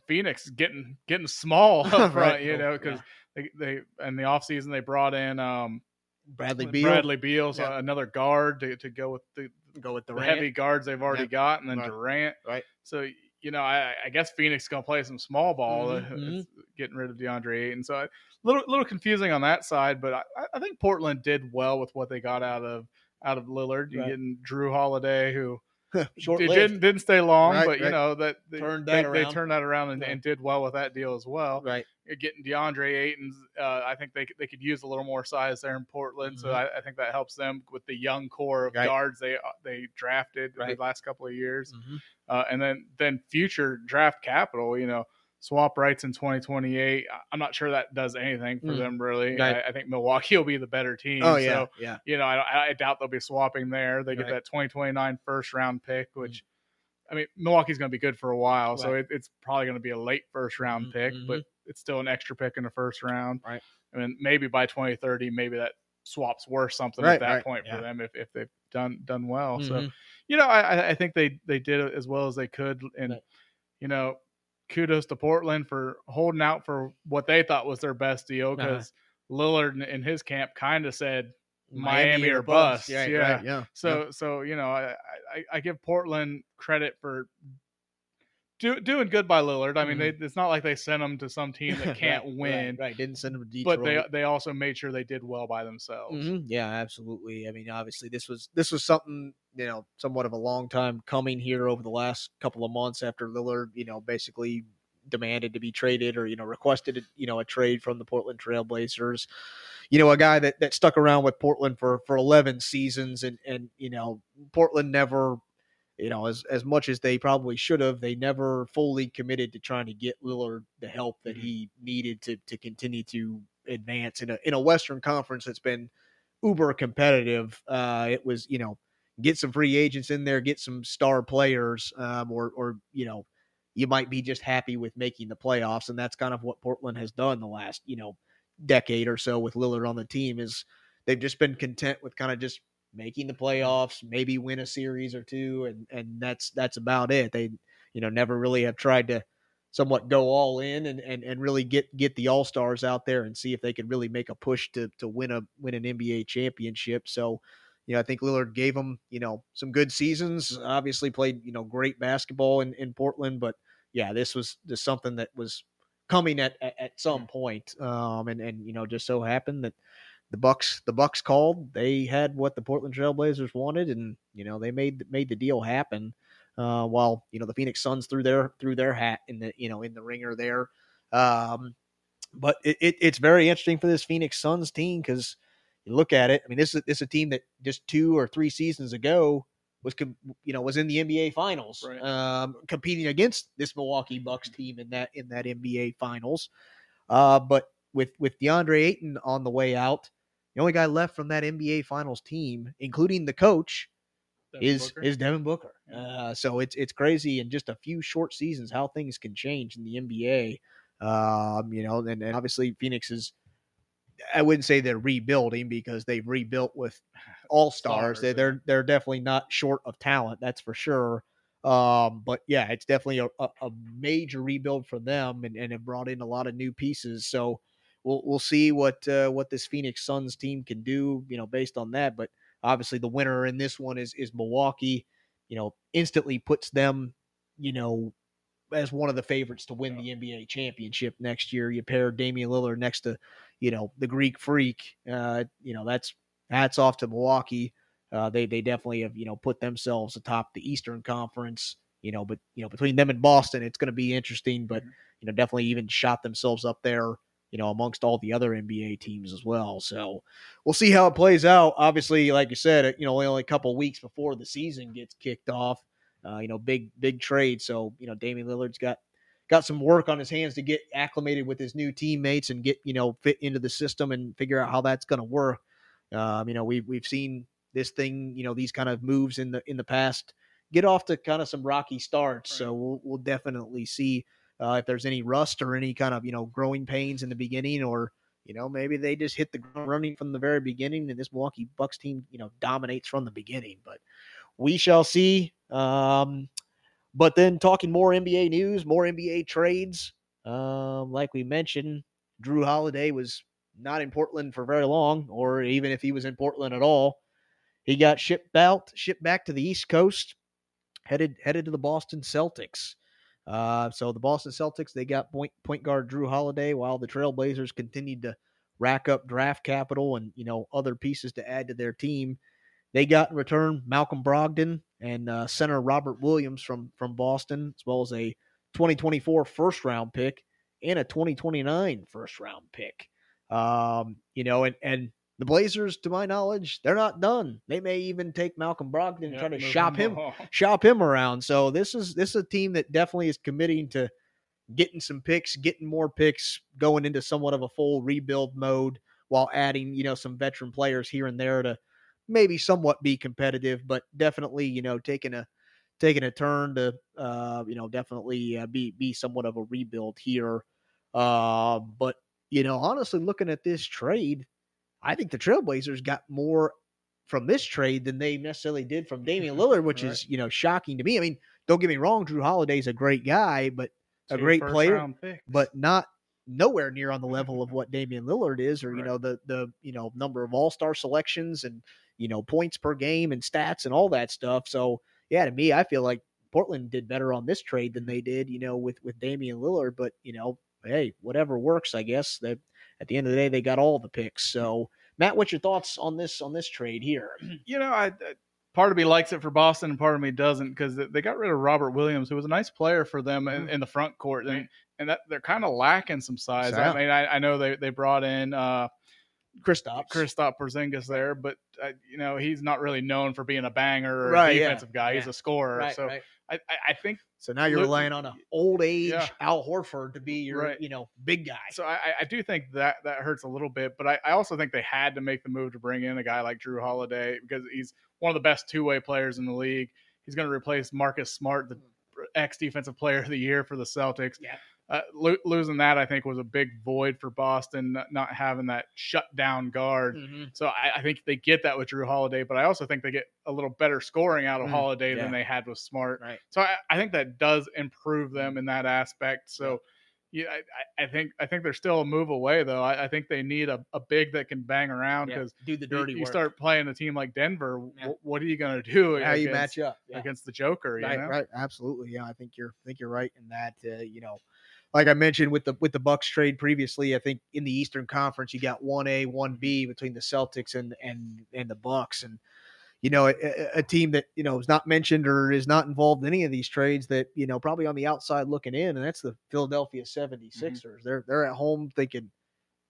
Phoenix getting getting small (laughs) up front, Right. you know, Yeah. because they, they in the offseason they brought in um Bradley Beal Bradley Beal, so Yeah. another guard to, to go with the, go with the heavy guards they've already Yeah. got, and then Right. Durant. Right. So you know, I, I guess Phoenix is gonna play some small ball, uh, Mhm. getting rid of DeAndre Ayton. So a little little confusing on that side, but I, I think Portland did well with what they got out of out of Lillard. You Right. getting Jrue Holiday, who Short (laughs) it didn't didn't stay long, Right, but you know that they Turned that they around. turned that around and, Right. and did well with that deal as well. Right. You're getting DeAndre Ayton's. Uh, I think they could- they could use a little more size there in Portland, so Mhm. I, I think that helps them with the young core of Right. guards they uh, they drafted Right. the last couple of years, Mhm. uh, and then then future draft capital. You know, swap rights in 2028. I- I'm not sure that does anything for Mm. them really. Right. I, I think Milwaukee will be the better team. Oh yeah, So, yeah. you know, I, I doubt they'll be swapping there. They get Right. that 2029 first round pick, which I mean, Milwaukee's going to be good for a while, so it, it's probably going to be a late first round Mhm, pick, but it's still an extra pick in the first round. Right. I mean, maybe by 2030, maybe that swap's worth something Right, at that right, point yeah. for them if, if they've done done well. So Mhm. you know, I I- I think they they did as well as they could, and Right. you know, kudos to Portland for holding out for what they thought was their best deal Uh-huh. because Lillard in- his camp kind of said Miami or bust, Yeah, yeah. right, yeah. so so you know I, I I give Portland credit for do, doing good by Lillard. I mean, they, it's not like they sent him to some team that (laughs) can't Mm-hmm. Right, win, Right, right. Didn't send him to Detroit. but they they also made sure they did well by themselves. Mhm. Yeah, absolutely. I mean, obviously, this was this was something you know, somewhat of a long time coming here over the last couple of months after Lillard, you know, basically demanded to be traded or you know requested you know a trade from the Portland Trailblazers. You know, a guy that that stuck around with Portland for for 11 seasons and and you know, Portland never you know, as as much as they probably should have, they never fully committed to trying to get Lillard the help that Mhm. he needed to to continue to advance in a in a Western Conference that's been uber competitive. Uh, it was you know get some free agents in there, get some star players, um, or or you know, you might be just happy with making the playoffs, and that's kind of what Portland has done the last you know decade or so with Lillard on the team. Is they've just been content with kind of just making the playoffs, maybe win a series or two, and and that's that's about it. They you know never really have tried to somewhat go all in and, and, and really get get the all stars out there and see if they could really make a push to to win a win an NBA championship. So, you know, I think Lillard gave them you know some good seasons. Obviously, played you know great basketball in, in Portland, but yeah, this was just something that was coming at at, at some point. Um, and and you know just so happened that the Bucks the Bucks called. They had what the Portland Trailblazers wanted, and you know they made made the deal happen. Uh, while you know the Phoenix Suns threw their threw their hat in the you know in the ringer there. Um, but it, it, it's very interesting for this Phoenix Suns team because you look at it. I mean, this is this is a team that just two or three seasons ago was you know was in the NBA Finals, right. um, competing against this Milwaukee Bucks team in that in that NBA Finals. Uh, but with with DeAndre Ayton on the way out, the only guy left from that NBA Finals team, including the coach, Devin is Booker. is Devin Booker. Uh, so it's it's crazy in just a few short seasons how things can change in the NBA. Um, you know, and, and obviously Phoenix is. I wouldn't say they're rebuilding because they've rebuilt with all stars. They're, they're they're definitely not short of talent, that's for sure. Um, but yeah, it's definitely a, a, major rebuild for them, and, and have brought in a lot of new pieces. So we'll we'll see what uh, what this Phoenix Suns team can do, you know, based on that. But Obviously, the winner in this one is is Milwaukee. You know, instantly puts them, you know, as one of the favorites to win the NBA championship next year. You pair Damian Lillard next to, you know, the Greek Freak. Uh, you know, that's hats off to Milwaukee. Uh, they they definitely have you know put themselves atop the Eastern Conference. You know, but you know between them and Boston, it's going to be interesting. But mm-hmm. you know, definitely even shot themselves up there you know, amongst all the other NBA teams as well. So we'll see how it plays out. Obviously, like you said, you know, only a couple weeks before the season gets kicked off. Uh, you know, big big trade. So you know, Damian Lillard's got got some work on his hands to get acclimated with his new teammates and get you know fit into the system and figure out how that's going to work. Um, you know, we've we've seen this thing, you know, these kind of moves in the in the past get off to kind of some rocky starts. Right. So we'll we'll definitely see uh, if there's any rust or any kind of you know growing pains in the beginning, or you know maybe they just hit the ground running from the very beginning, and this Milwaukee Bucks team you know dominates from the beginning. But we shall see. Um, but then talking more NBA news, more NBA trades. Um, like we mentioned, Jrue Holiday was not in Portland for very long, or even if he was in Portland at all, he got shipped out, shipped back to the East Coast, headed headed to the Boston Celtics. Uh, so the Boston Celtics they got point point guard Jrue Holiday, while the Trailblazers continued to rack up draft capital and you know other pieces to add to their team. They got in return Malcolm Brogdon and uh, center Robert Williams from from Boston, as well as a 2024 first round pick and a 2029 first round pick. Um, you know, and and the Blazers, to my knowledge, they're not done. They may even take Malcolm Brogdon and yep, try to shop him, (laughs) shop him around. So this is this is a team that definitely is committing to getting some picks, getting more picks, going into somewhat of a full rebuild mode while adding, you know, some veteran players here and there to maybe somewhat be competitive, but definitely, you know, taking a taking a turn to, uh, you know, definitely uh, be be somewhat of a rebuild here. Uh, but you know, honestly, looking at this trade I think the Trailblazers got more from this trade than they necessarily did from Damian (laughs) Lillard, which right. is you know shocking to me. I mean, don't get me wrong, Jrue Holiday's a great guy, but a great player, but not nowhere near on the (laughs) level of what Damian Lillard is, or right. you know the the you know number of All Star selections and you know points per game and stats and all that stuff. So yeah, to me, I feel like Portland did better on this trade than they did, you know, with with Damian Lillard. But you know, hey, whatever works, I guess. That at the end of the day, they got all the picks. So, Matt, what's your thoughts on this on this trade here? (clears throat) You know, I, part of me likes it for Boston, and part of me doesn't because they got rid of Robert Williams, who was a nice player for them in, mm-hmm. in the front court, and and that they're kind of lacking some size. I mean, I, I, know they they brought in. Uh, Kristaps. Kristaps Porzingis there, but uh, you know he's not really known for being a banger or Right, a yeah, defensive guy. He's yeah. a scorer. right, so right. I, I, I think So now you're Lu- relying on an old age Yeah. Al Horford to be your, Right. you know, big guy. so. I, I- I do think that that hurts a little bit, but I, I also think they had to make the move to bring in a guy like Jrue Holiday because he's one of the best two way players in the league. He's going to replace Marcus Smart, the ex defensive player of the year for the Celtics. Yeah. Uh, lo- losing that, I think, was a big void for Boston, not- having that shutdown guard. Mhm. So I, I think they get that with Jrue Holiday, but I also think they get a little better scoring out of Mm, Holiday yeah. than they had with Smart. Right. So I, I think that does improve them in that aspect. So yeah, I, I- think I think they're still a move away though. I, I think they need a, a big that can bang around Yeah, because do the you, dirty you work. start playing a team like Denver. Yeah. wh- what are you going to do? how you match up. Yeah. against the Joker? You right, know? right, absolutely. Yeah, I think you're I think you're right in that. Uh, you know, like I mentioned with the with the Bucks trade previously, I think in the Eastern Conference you got one A, one B between the Celtics and and and the Bucks, and you know a, a- team that you know is not mentioned or is not involved in any of these trades that you know probably on the outside looking in, and that's the Philadelphia mm-hmm. 76ers. They're they're at home thinking,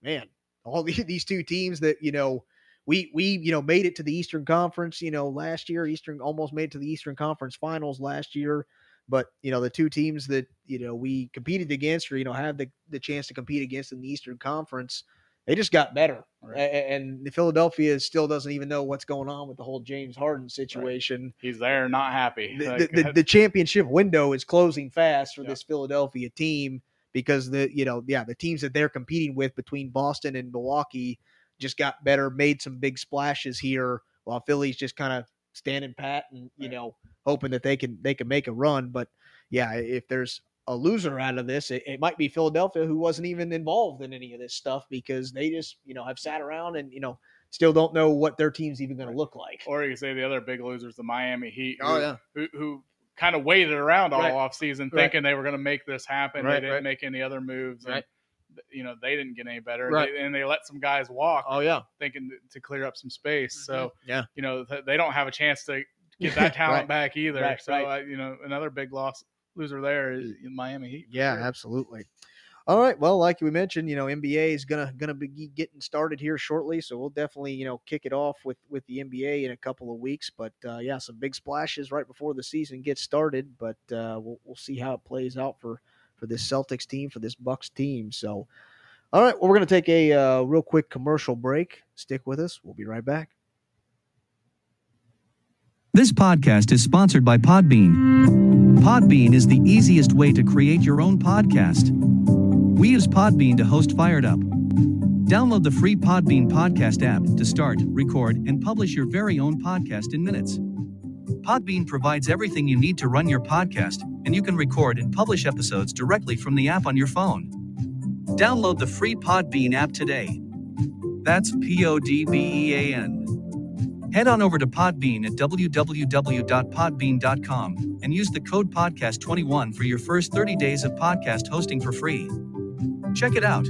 man, all (laughs) the, these two teams that you know we we you know made it to the Eastern Conference, you know, last year. Eastern almost made it to the Eastern Conference Finals last year, but you know the two teams that you know we competed against, or you know have the the chance to compete against in the Eastern Conference, they just got better. Right. And the Philadelphia still doesn't even know what's going on with the whole James Harden situation. He's there, not happy. The, Like, the, the, (laughs) the championship window is closing fast for Yeah. this Philadelphia team because the you know yeah the teams that they're competing with between Boston and Milwaukee just got better, made some big splashes here, while Philly's just kind of standing pat and you Right. know hoping that they can they can make a run. But yeah, if there's a loser out of this, it, it might be Philadelphia, who wasn't even involved in any of this stuff because they just you know have sat around and you know still don't know what their team's even going to look like. or you can say the other big losers, the Miami Heat. Oh, who, yeah. who, who kind of waited around all Right. off season Right. thinking they were going to make this happen. Right, they didn't right. make any other moves. and, Right. you know, they didn't get any better. and Right. They, and they let some guys walk Oh yeah, thinking to, clear up some space. Mm-hmm. So, yeah, you know, th- they don't have a chance to get that (laughs) talent Right. back either. Right, so, right. uh, you know, another big loss loser there is in Miami Heat. Yeah, sure. absolutely. All right. Well, like we mentioned, you know, NBA is gonna gonna be getting started here shortly, so we'll definitely you know kick it off with with the NBA in a couple of weeks. But uh, yeah, some big splashes right before the season gets started. But uh, we'll we'll see how it plays out for for this Celtics team for this Bucks team. So, all right. Well, we're gonna take a uh, real quick commercial break. Stick with us. We'll be right back. This podcast is sponsored by Podbean. Podbean is the easiest way to create your own podcast. We use Podbean to host Fired Up. Download the free Podbean podcast app to start, record, and publish your very own podcast in minutes. Podbean provides everything you need to run your podcast, and you can record and publish episodes directly from the app on your phone. Download the free Podbean app today. That's P O D B E A N. Head on over to Podbean at www.podbean.com and use the code podcast21 for your first 30 days of podcast hosting for free. Check it out.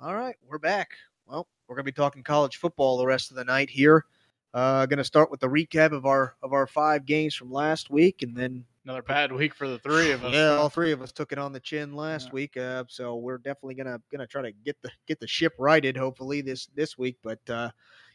All right, we're back. Well, we're going to be talking college football the rest of the night here. Uh, going to start with the recap of our of our five games from last week, and then Another bad (laughs) week for the three of us. yeah, all three of us took it on the chin last Yeah. week. Uh, so we're definitely gonna gonna try to get the get the ship righted, hopefully this this week. But uh,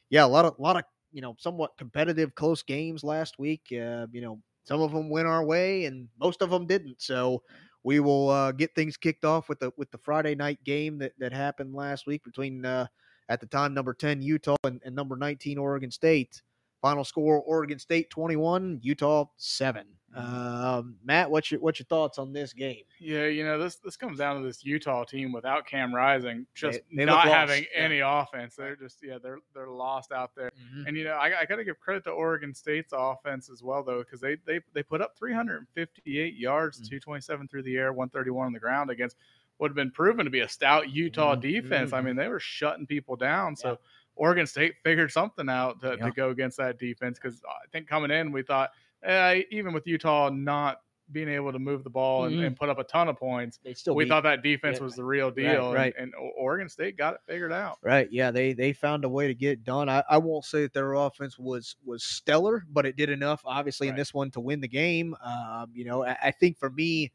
yeah, a lot of lot of you know somewhat competitive, close games last week. Uh, you know, some of them went our way, and most of them didn't. So we will uh, get things kicked off with the with the Friday night game that that happened last week between uh, at the time number ten Utah and, and number nineteen Oregon State. Final score: Oregon State twenty-one, Utah seven. Um, Matt, what's your what's your thoughts on this game? Yeah, you know this this comes down to this Utah team without Cam Rising just They- they not having yeah. any offense. They're just yeah they're they're lost out there. And you know I, I got to give credit to Oregon State's offense as well though because they they they put up 358 yards, Mm. 227 through the air, 131 on the ground against what had been proven to be a stout Utah Mhm, defense. I mhm. mean they were shutting people down. So Yeah. Oregon State figured something out to, Yeah. to go against that defense because I think coming in we thought eh, even with Utah not being able to move the ball and, Mhm. and put up a ton of points They still we beat- thought that defense yeah. was the real deal, right. And, and Oregon State got it figured out. Right. Yeah. They they found a way to get it done. I, I won't say that their offense was was stellar, but it did enough, obviously, in this one to win the game. Um, you know, I, I think for me,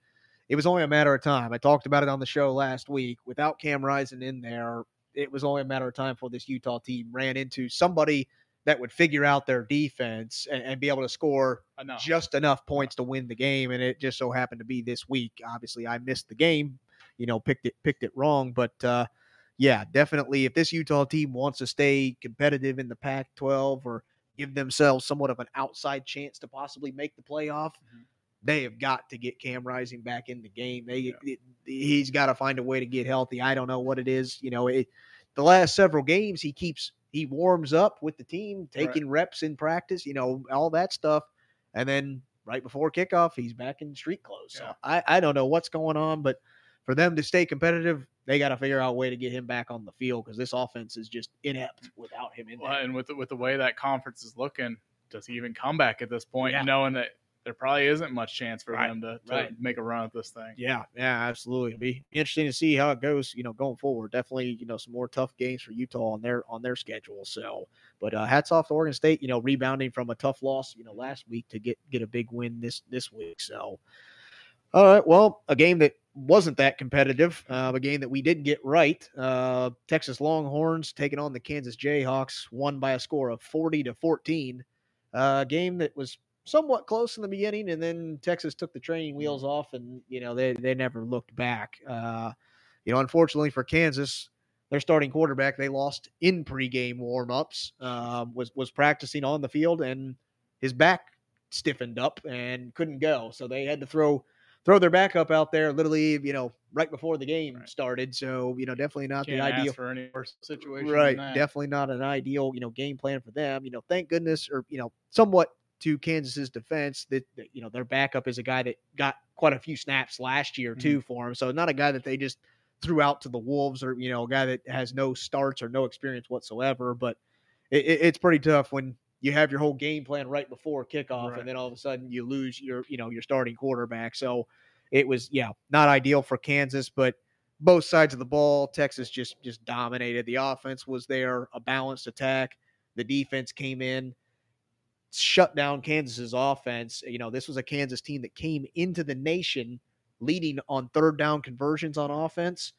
it was only a matter of time. I talked about it on the show last week. Without Cam Rising in there, it was only a matter of time before this Utah team ran into somebody that would figure out their defense and, and be able to score Enough. just enough points to win the game. And it just so happened to be this week. Obviously, I missed the game, you know, picked it picked it wrong. But uh, yeah, definitely, if this Utah team wants to stay competitive in the Pac-12 or give themselves somewhat of an outside chance to possibly make the playoff, Mhm. They have got to get Cam Rising back in the game. They it- he's got to find a way to get healthy. I don't know what it is. You know, it, the last several games he keeps he warms up with the team, taking reps in practice. You know, all that stuff, and then right before kickoff, he's back in street clothes. So I I don't know what's going on, but for them to stay competitive, they got to figure out a way to get him back on the field because this offense is just inept without him in there. Well, and with the, with the way that conference is looking, does he even come back at this point, Yeah. knowing that there probably isn't much chance for Right, them to, to right. make a run at this thing? Yeah, yeah, absolutely. It'll be interesting to see how it goes, you know, going forward. Definitely, you know, some more tough games for Utah on their on their schedule. So, but uh, hats off to Oregon State, you know, rebounding from a tough loss, you know, last week to get get a big win this this week. So, all right, well, a game that wasn't that competitive, uh, a game that we did get right. Uh, Texas Longhorns taking on the Kansas Jayhawks, won by a score of forty to fourteen. Uh, a game that was somewhat close in the beginning, and then Texas took the training wheels off, and you know they they never looked back. Uh, you know, unfortunately for Kansas, their starting quarterback they lost in pregame warmups. Um, was was practicing on the field, and his back stiffened up and couldn't go, so they had to throw throw their backup out there, literally, you know, right before the game Right. started. So you know, definitely not Can't the ideal for any worse situation. right definitely not an ideal you know game plan for them you know thank goodness or you know somewhat to kansas's defense that, that you know their backup is a guy that got quite a few snaps last year too mm-hmm. for him. So not a guy that they just threw out to the wolves or you know a guy that has no starts or no experience whatsoever. But it, it- it's pretty tough when you have your whole game plan right before kickoff Right. and then all of a sudden you lose your you know your starting quarterback. So it was yeah not ideal for kansas but both sides of the ball texas just just dominated. The offense was there a balanced attack. The defense came in shut down kansas's offense you know this was a kansas team that came into the nation leading on third down conversions on offense.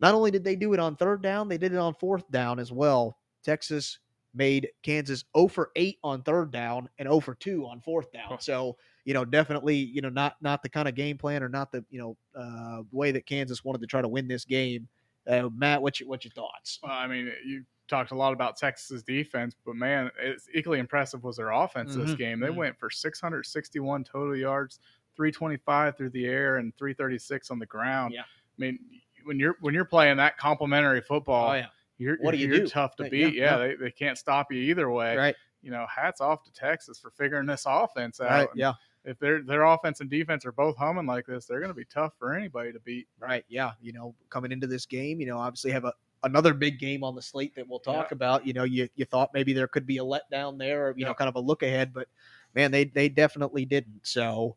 Not only did they do it on third down they did it on fourth down as well. Texas made kansas 0 for 8 on third down and 0 for 2 on fourth down. So you know definitely you know not not the kind of game plan or not the you know uh way that kansas wanted to try to win this game. Uh, matt what's your what's your thoughts? Well, I mean, you talked a lot about Texas's defense, but man, it's equally impressive was their offense this Mhm, game. They mhm. went for 661 total yards, 325 through the air, and 336 on the ground. Yeah. I mean, when you're when you're playing that complimentary football, oh yeah you're, What do you're, you you're do? tough to beat. yeah. Yeah, They, they can't stop you either way. right You know, hats off to Texas for figuring this offense out. right yeah If their their offense and defense are both humming like this, they're going to be tough for anybody to beat. Right. Yeah. You know, coming into this game, you know, obviously have a another big game on the slate that we'll talk Yeah. about. You know, you you thought maybe there could be a letdown there, or you know, kind of a look ahead, but man, they they definitely didn't. So,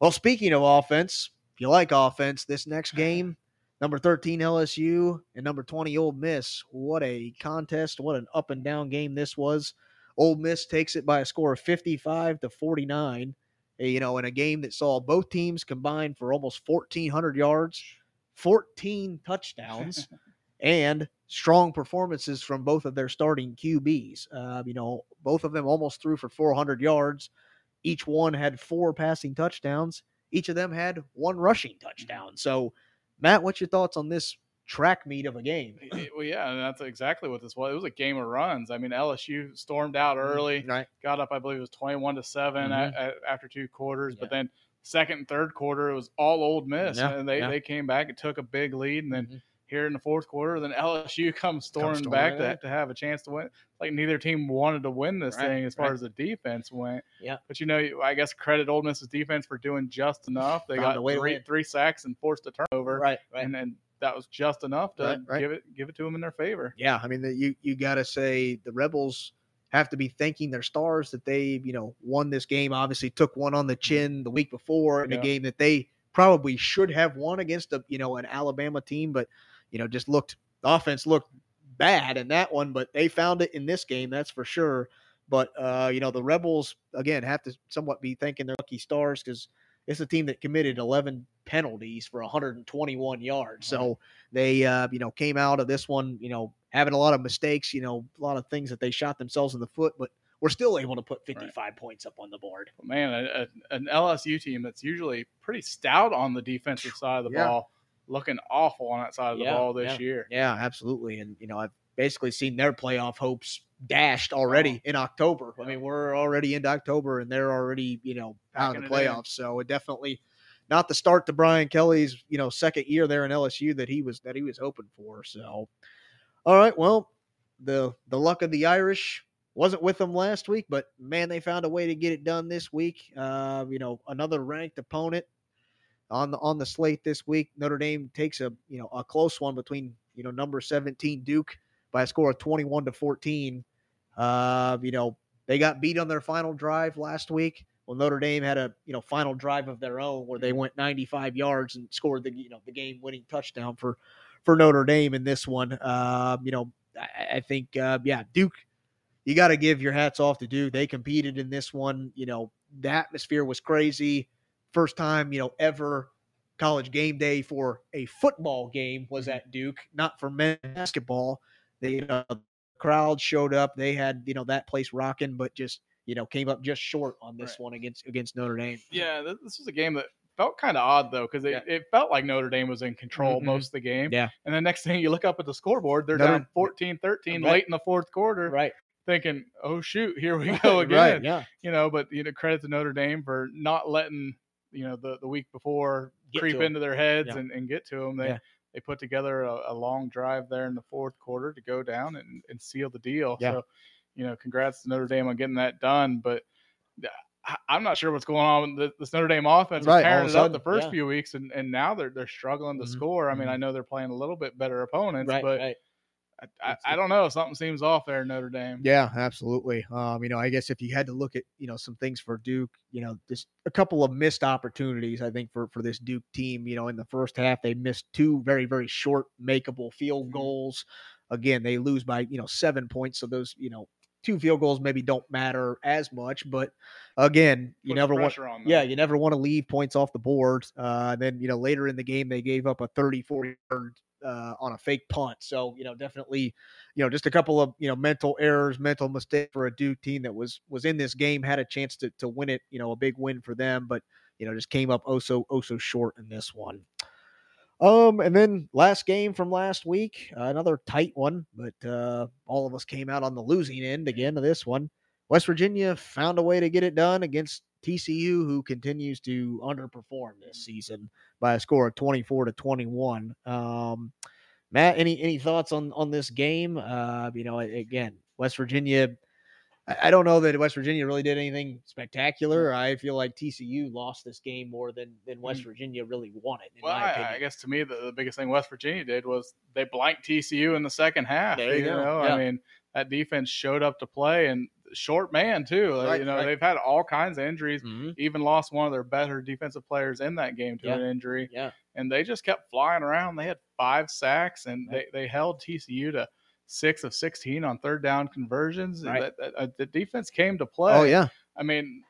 well, speaking of offense, if you like offense, this next (sighs) game, number thirteen LSU and number twenty Ole Miss. What a contest! What an up and down game this was. Ole Miss takes it by a score of fifty-five to forty-nine. You know, in a game that saw both teams combine for almost fourteen hundred yards. 14 (laughs) touchdowns and strong performances from both of their starting QBs. Uh, you know, both of them almost threw for 400 yards. Each one had four passing touchdowns. Each of them had one rushing touchdown. So, Matt, what's your thoughts on this track meet of a game? Well, yeah, that's exactly what this was. It was a game of runs. I mean, LSU stormed out early, right? got up, I believe it was 21 to 7 Mhm. a- a- after two quarters, but then second and third quarter, it was all Ole Miss. Yeah, And they, yeah. they came back and took a big lead. And then Mhm. Here in the fourth quarter, then LSU (laughs) comes storming storming back to, to have a chance to win. Like neither team wanted to win this Right, thing as far right. as the defense went. Yeah. But you know, I guess credit Ole Miss's defense for doing just enough. They Found got three, three sacks and forced a turnover. Right, right. And then that was just enough to Right, right. give it give it to them in their favor. Yeah, I mean, the, you you got to say the Rebels have to be thanking their stars that they you know won this game. Obviously, took one on the mm-hmm. chin the week before in Yeah. a game that they probably should have won against a you know an Alabama team, but you know just looked offense looked bad in that one, but they found it in this game, that's for sure. But uh, you know the Rebels again have to somewhat be thanking their lucky stars because It's a team that committed 11 penalties for 121 yards. So they, uh, you know, came out of this one, you know, having a lot of mistakes, you know, a lot of things that they shot themselves in the foot, but we're still able to put 55 points up on the board. Man, a, a, an LSU team that's usually pretty stout on the defensive side of the Yeah. ball, looking awful on that side of the Yeah, ball this year. Yeah, absolutely. And, you know, I've basically seen their playoff hopes dashed already in October. I mean, we're already into October and they're already, you know, out of the playoffs. So it definitely not the start to Brian Kelly's, you know, second year there in LSU that he was that he was hoping for. So all right, well, the the luck of the Irish wasn't with them last week, but man, they found a way to get it done this week. Uh, you know, another ranked opponent on the on the slate this week. Notre Dame takes a you know a close one between you know number 17 Duke by a score of 21 to 14. Uh, you know, they got beat on their final drive last week. Well, Notre Dame had a you know final drive of their own where they went 95 yards and scored the you know the game winning touchdown for for Notre Dame in this one. Um, you know, I, I think uh, yeah, Duke. You got to give your hats off to Duke. They competed in this one. You know, the atmosphere was crazy. First time you know ever college game day for a football game was at Duke, not for men's basketball. They uh, crowd showed up. They had you know that place rocking, but just you know came up just short on this Right. one against against Notre Dame. Yeah, this was a game that felt kind of odd though because it, Yeah. it felt like Notre Dame was in control Mhm. most of the game. Yeah. And then next thing you look up at the scoreboard, they're Notre- down 14-13 Right. late in the fourth quarter, Right. thinking, "Oh shoot, here we (laughs) go again." Right. Yeah. You know, but you know, credit to Notre Dame for not letting you know the the week before Get creep into their heads Yeah. and, and get to them. They Yeah. they put together a, a long drive there in the fourth quarter to go down and, and seal the deal. Yeah. So, you know, congrats to Notre Dame on getting that done. But I- I'm not sure what's going on with this Notre Dame offense. Right, Right, tearing it a up the first yeah. few weeks, and, and now they're they're struggling to Mhm, score. I mean, mhm. I know they're playing a little bit better opponents, Right. but right. I, I, don't know. Something seems off there, in Notre Dame. Yeah, absolutely. Um, you know, I guess if you had to look at, you know, some things for Duke, you know, just a couple of missed opportunities, I think, for for this Duke team. You know, in the first half, they missed two very, very short makeable field goals. Again, they lose by, you know, seven points. So those, you know, two field goals maybe don't matter as much. But again, you Puts never want yeah, you never want to leave points off the board. Uh, then, you know, later in the game, they gave up a 34 yard uh, on a fake punt. So, you know, definitely, you know, just a couple of, you know, mental errors, mental mistake for a Duke team that was, was in this game, had a chance to, to win it, you know, a big win for them, but, you know, just came up oh so, oh so short in this one. Um, and then last game from last week, uh, another tight one, but uh, all of us came out on the losing end again of this one. West Virginia found a way to get it done against TCU, who continues to underperform this season by a score of 24 to 21. Um, Matt, any any thoughts on on this game? Uh, you know, again, West Virginia. I I don't know that West Virginia really did anything spectacular. I feel like TCU lost this game more than than West Virginia really won it. In Well, my I, opinion. I guess to me the, the biggest thing West Virginia did was they blanked TCU in the second half. There you go, know, yeah. I mean that defense showed up to play and short man too. Uh, Right, you know right. they've had all kinds of injuries. Mhm. Even lost one of their better defensive players in that game to Yeah. an injury. Yeah. and they just kept flying around. They had five sacks and Right. they, they held TCU to six of sixteen on third down conversions. Right. That, that- uh, the defense came to play. Oh yeah, I mean,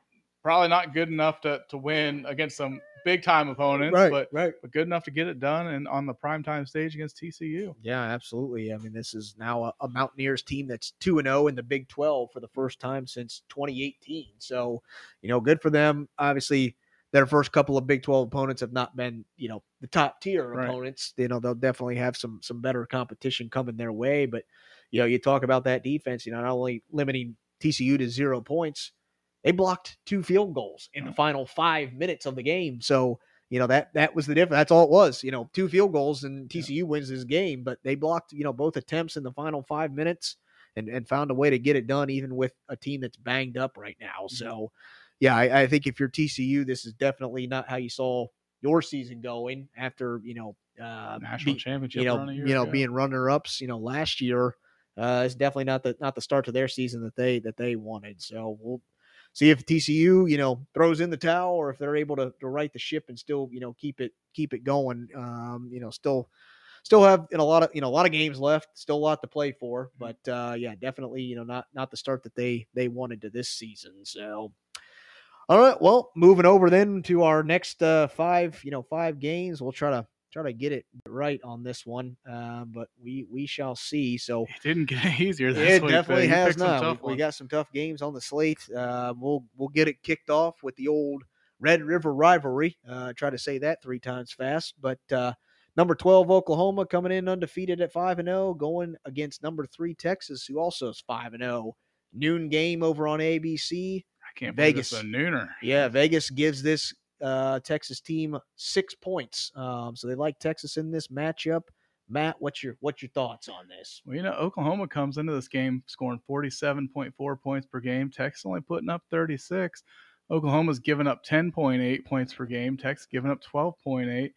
probably not good enough to, to win against some big time opponents, right, but right. but good enough to get it done and on the primetime stage against TCU. Yeah, absolutely. I mean, this is now a, a Mountaineers team that's 2 and 0 in the Big 12 for the first time since 2018. So, you know, good for them. Obviously, their first couple of Big 12 opponents have not been, you know, the top tier Right. opponents. You know, they'll definitely have some some better competition coming their way, but you know, you talk about that defense, you know, not only limiting TCU to 0 points, they blocked two field goals in the final 5 minutes of the game. So, you know that that was the difference. That's all it was. You know, two field goals and TCU wins this game, but they blocked you know both attempts in the final five minutes and and found a way to get it done, even with a team that's banged up right now. So, yeah, I, I think if you're TCU, this is definitely not how you saw your season going after you know uh, National be- championship. you know run a year you know ago. being runner ups you know last year. Uh, it's definitely not the not the start to their season that they that they wanted. So we'll see if TCU, you know, throws in the towel or if they're able to, to right the ship and still, you know, keep it keep it going. Um, you know, still still have in a lot of you know a lot of games left, still a lot to play for. But uh, yeah, definitely, you know, not not the start that they they wanted to this season. So. All right. Well, moving over then to our next uh, five, you know, five games. We'll try to try to get it right on this one, uh, but we we shall see. So It didn't get (laughs) easier this it week. definitely. Has not. We, we got some tough games on the slate. Uh, we'll we'll get it kicked off with the old Red River rivalry. Uh, try to say that three times fast, but uh, number twelve Oklahoma coming in undefeated at five and zero, going against number three Texas, who also is five and zero. Noon game over on ABC. I can't believe it's Vegas. a nooner. Yeah, Vegas gives this uh, Texas team six points. Um, so they like Texas in this matchup. Matt, what's your what's your thoughts on this? Well, you know, Oklahoma comes into this game scoring 47.4 points per game. Texas only putting up 36. Oklahoma's given up 10.8 points per game. Texas giving up 12.8.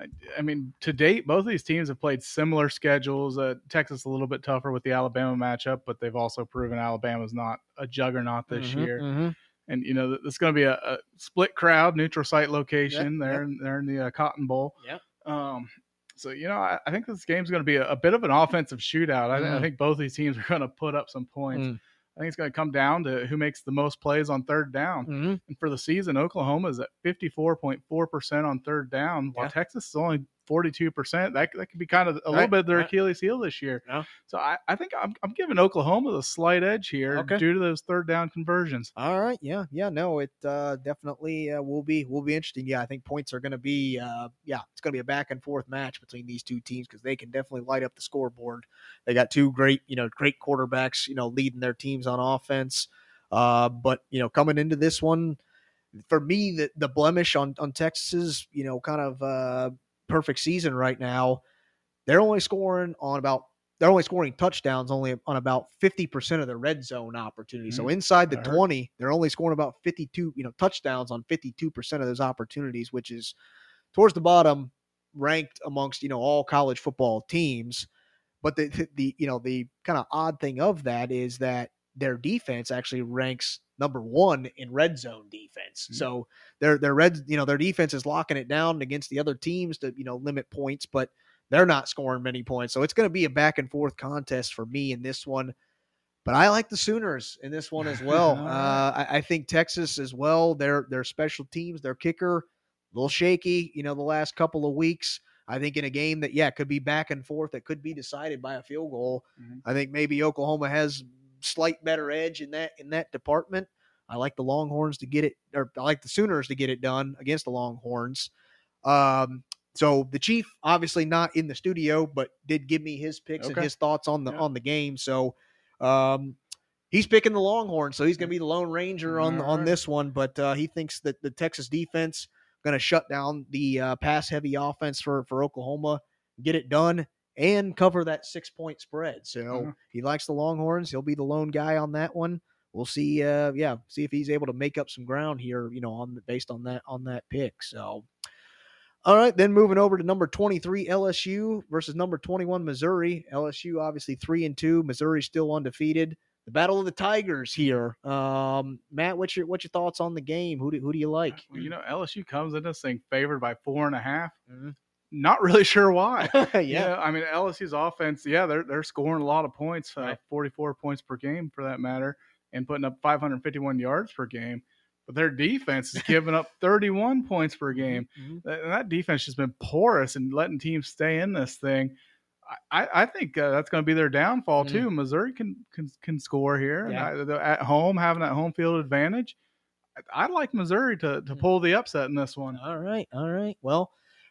I, I mean, to date, both of these teams have played similar schedules. Uh, Texas a little bit tougher with the Alabama matchup, but they've also proven Alabama's not a juggernaut this Mhm, year. mhm. And you know, it's going to be a, a split crowd, neutral site location. Yep, there, in there in the uh, Cotton Bowl. Yep. Um, so you know, I, I think this game's going to be a, a bit of an offensive shootout. I, I Mm. think both these teams are going to put up some points. Mm. I think it's going to come down to who makes the most plays on third down. Mhm. And for the season, Oklahoma is at fifty four point four percent on third down, while Yeah. Texas is only forty two percent. That that could be kind of a little bit of their right. Achilles heel this year. Yeah. So I, I think I'm I'm giving Oklahoma the slight edge here Okay. due to those third down conversions. All right, yeah, yeah, no, it uh, definitely uh, will be will be interesting. Yeah, I think points are going to be, uh, yeah, it's going to be a back and forth match between these two teams because they can definitely light up the scoreboard. They got two great, you know, great quarterbacks, you know, leading their teams on offense. Uh, but you know, coming into this one, for me, the the blemish on on Texas's, you know, kind of uh, perfect season right now, they're only scoring on about they're only scoring touchdowns only on about 50% of their red zone opportunities. So mm-hmm. inside the that hurt. 20, they're only scoring about 52, you know, touchdowns on 52% of those opportunities, which is towards the bottom ranked amongst, you know, all college football teams. But the the, (laughs) the you know, the kind of odd thing of that is that their defense actually ranks number 1 in red zone defense. Mhm. So their their red, you know, their defense is locking it down against the other teams to, you know, limit points, but they're not scoring many points. So it's going to be a back and forth contest for me in this one. But I like the Sooners in this one as well. (laughs) Uh. I, I think Texas as well. Their their special teams, their kicker, a little shaky. You know, the last couple of weeks. I think in a game that yeah could be back and forth, that could be decided by a field goal. Mhm. I think maybe Oklahoma has slight better edge in that in that department. I like the Longhorns to get it, or I like the Sooners to get it done against the Longhorns. Um, so the Chief, obviously not in the studio, but did give me his picks and his thoughts on the Yeah. on the game. So um, he's picking the Longhorns, so he's going to be the Lone Ranger on All on this one. But uh, he thinks that the Texas defense going to shut down the uh, pass heavy offense for for Oklahoma, get it done, and cover that six point spread. So Mhm. he likes the Longhorns. He'll be the lone guy on that one. We'll see. Uh, yeah, see if he's able to make up some ground here. You know, on based on that on that pick. So. All right, then moving over to number 23 LSU versus number 21 Missouri. LSU obviously 3 and 2, Missouri still undefeated. The battle of the Tigers here. Um, Matt, what's your what's your thoughts on the game? Who do, who do you like? Well, you know, LSU comes in this thing favored by four and a half. Mhm. Not really (laughs) sure why. (laughs) yeah. Yeah, I mean LSU's offense, yeah, they're they're scoring a lot of points, uh, Right. 44 points per game for that matter, and putting up 551 yards per game. But their defense is (laughs) giving up 31 points per game. Mhm. That, and that defense has been porous and letting teams stay in this thing. I, I- think uh, that's going to be their downfall Mm. too. Missouri can can, can score here and Yeah. I- at home, having that home field advantage. I- I'd like Missouri to to Mm. pull the upset in this one. All right, all right. Well,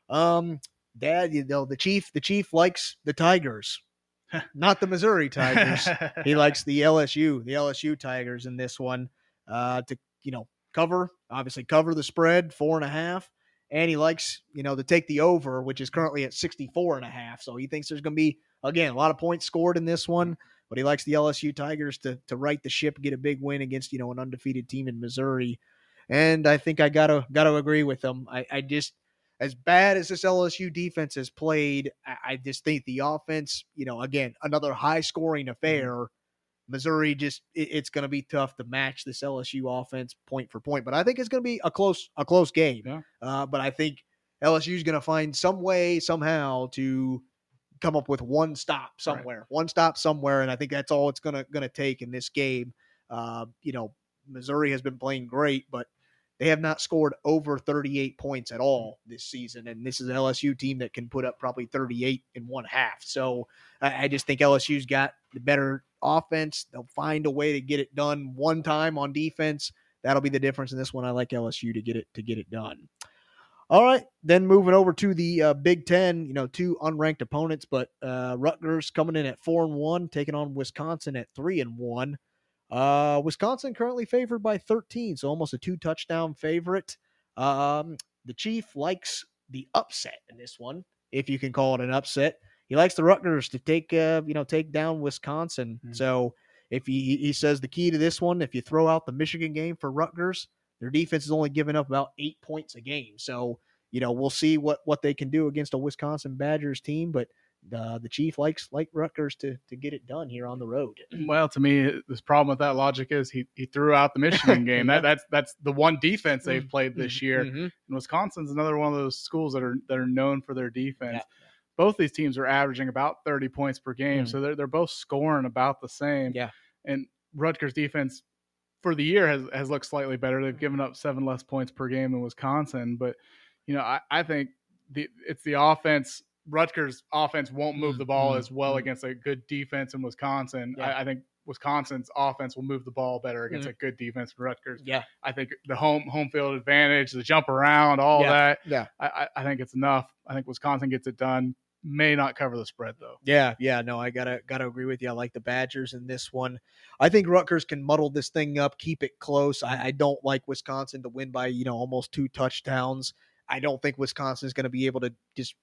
um, Dad, you know the chief. The chief likes the Tigers, (laughs) not the Missouri Tigers. (laughs) he likes the LSU, the LSU Tigers in this one uh, to you know cover, obviously cover the spread four and a half, and he likes you know to take the over, which is currently at 64 and a half. So he thinks there's going to be again a lot of points scored in this one, but he likes the LSU Tigers to to right the ship, get a big win against you know an undefeated team in Missouri, and I think I gotta gotta agree with him. I, I just as bad as this LSU defense has played, I, I just think the offense, you know, again, another high scoring affair. Missouri just it, it's going to be tough to match this LSU offense point for point, but I think it's going to be a close a close game. Yeah. Uh, but I think LSU is going to find some way somehow to come up with one stop somewhere, one stop somewhere, and I think that's all it's going to going to take in this game. Uh, you know, Missouri has been playing great, but they have not scored over 38 points at all this season. And this is an LSU team that can put up probably 38 in one half. So I, I just think LSU's got the better offense. They'll find a way to get it done one time on defense. That'll be the difference in this one. I like LSU to get it to get it done. All right, then moving over to the uh, Big Ten, you know, two unranked opponents, but uh, Rutgers coming in at four and one, taking on Wisconsin at three and one. Uh, Wisconsin currently favored by 13, so almost a two touchdown favorite. Um, the Chief likes the upset in this one, if you can call it an upset. He likes the Rutgers to take, uh, you know, take down Wisconsin. Mhm. So if he he says the key to this one, if you throw out the Michigan game for Rutgers, their defense is only giving up about eight points a game. So you know we'll see what what they can do against a Wisconsin Badgers team, but. Uh, the chief likes like Rutgers to to get it done here on the road. (clears throat) Well, to me, this problem with that logic is he, he threw out the Michigan (laughs) game. That that's that's the one defense they've played this year. Mhm. And Wisconsin's another one of those schools that are that are known for their defense. Yeah. Both these teams are averaging about 30 points per game, Mhm. so they're they're both scoring about the same. Yeah. And Rutgers defense for the year has has looked slightly better. They've given up seven less points per game than Wisconsin, but you know, I, I think the it's the offense. Rutgers offense won't move the ball as well Mhm. against a good defense in Wisconsin. Yeah. I, I think Wisconsin's offense will move the ball better against Mhm. a good defense from Rutgers. Yeah, I think the home home field advantage, the jump around, all Yeah. that. yeah. I, I, I think it's enough. I think Wisconsin gets it done. May not cover the spread though. Yeah, yeah, no, I gotta gotta agree with you. I like the Badgers in this one. I think Rutgers can muddle this thing up, keep it close. I, I don't like Wisconsin to win by you know almost two touchdowns. I don't think Wisconsin is going to be able to just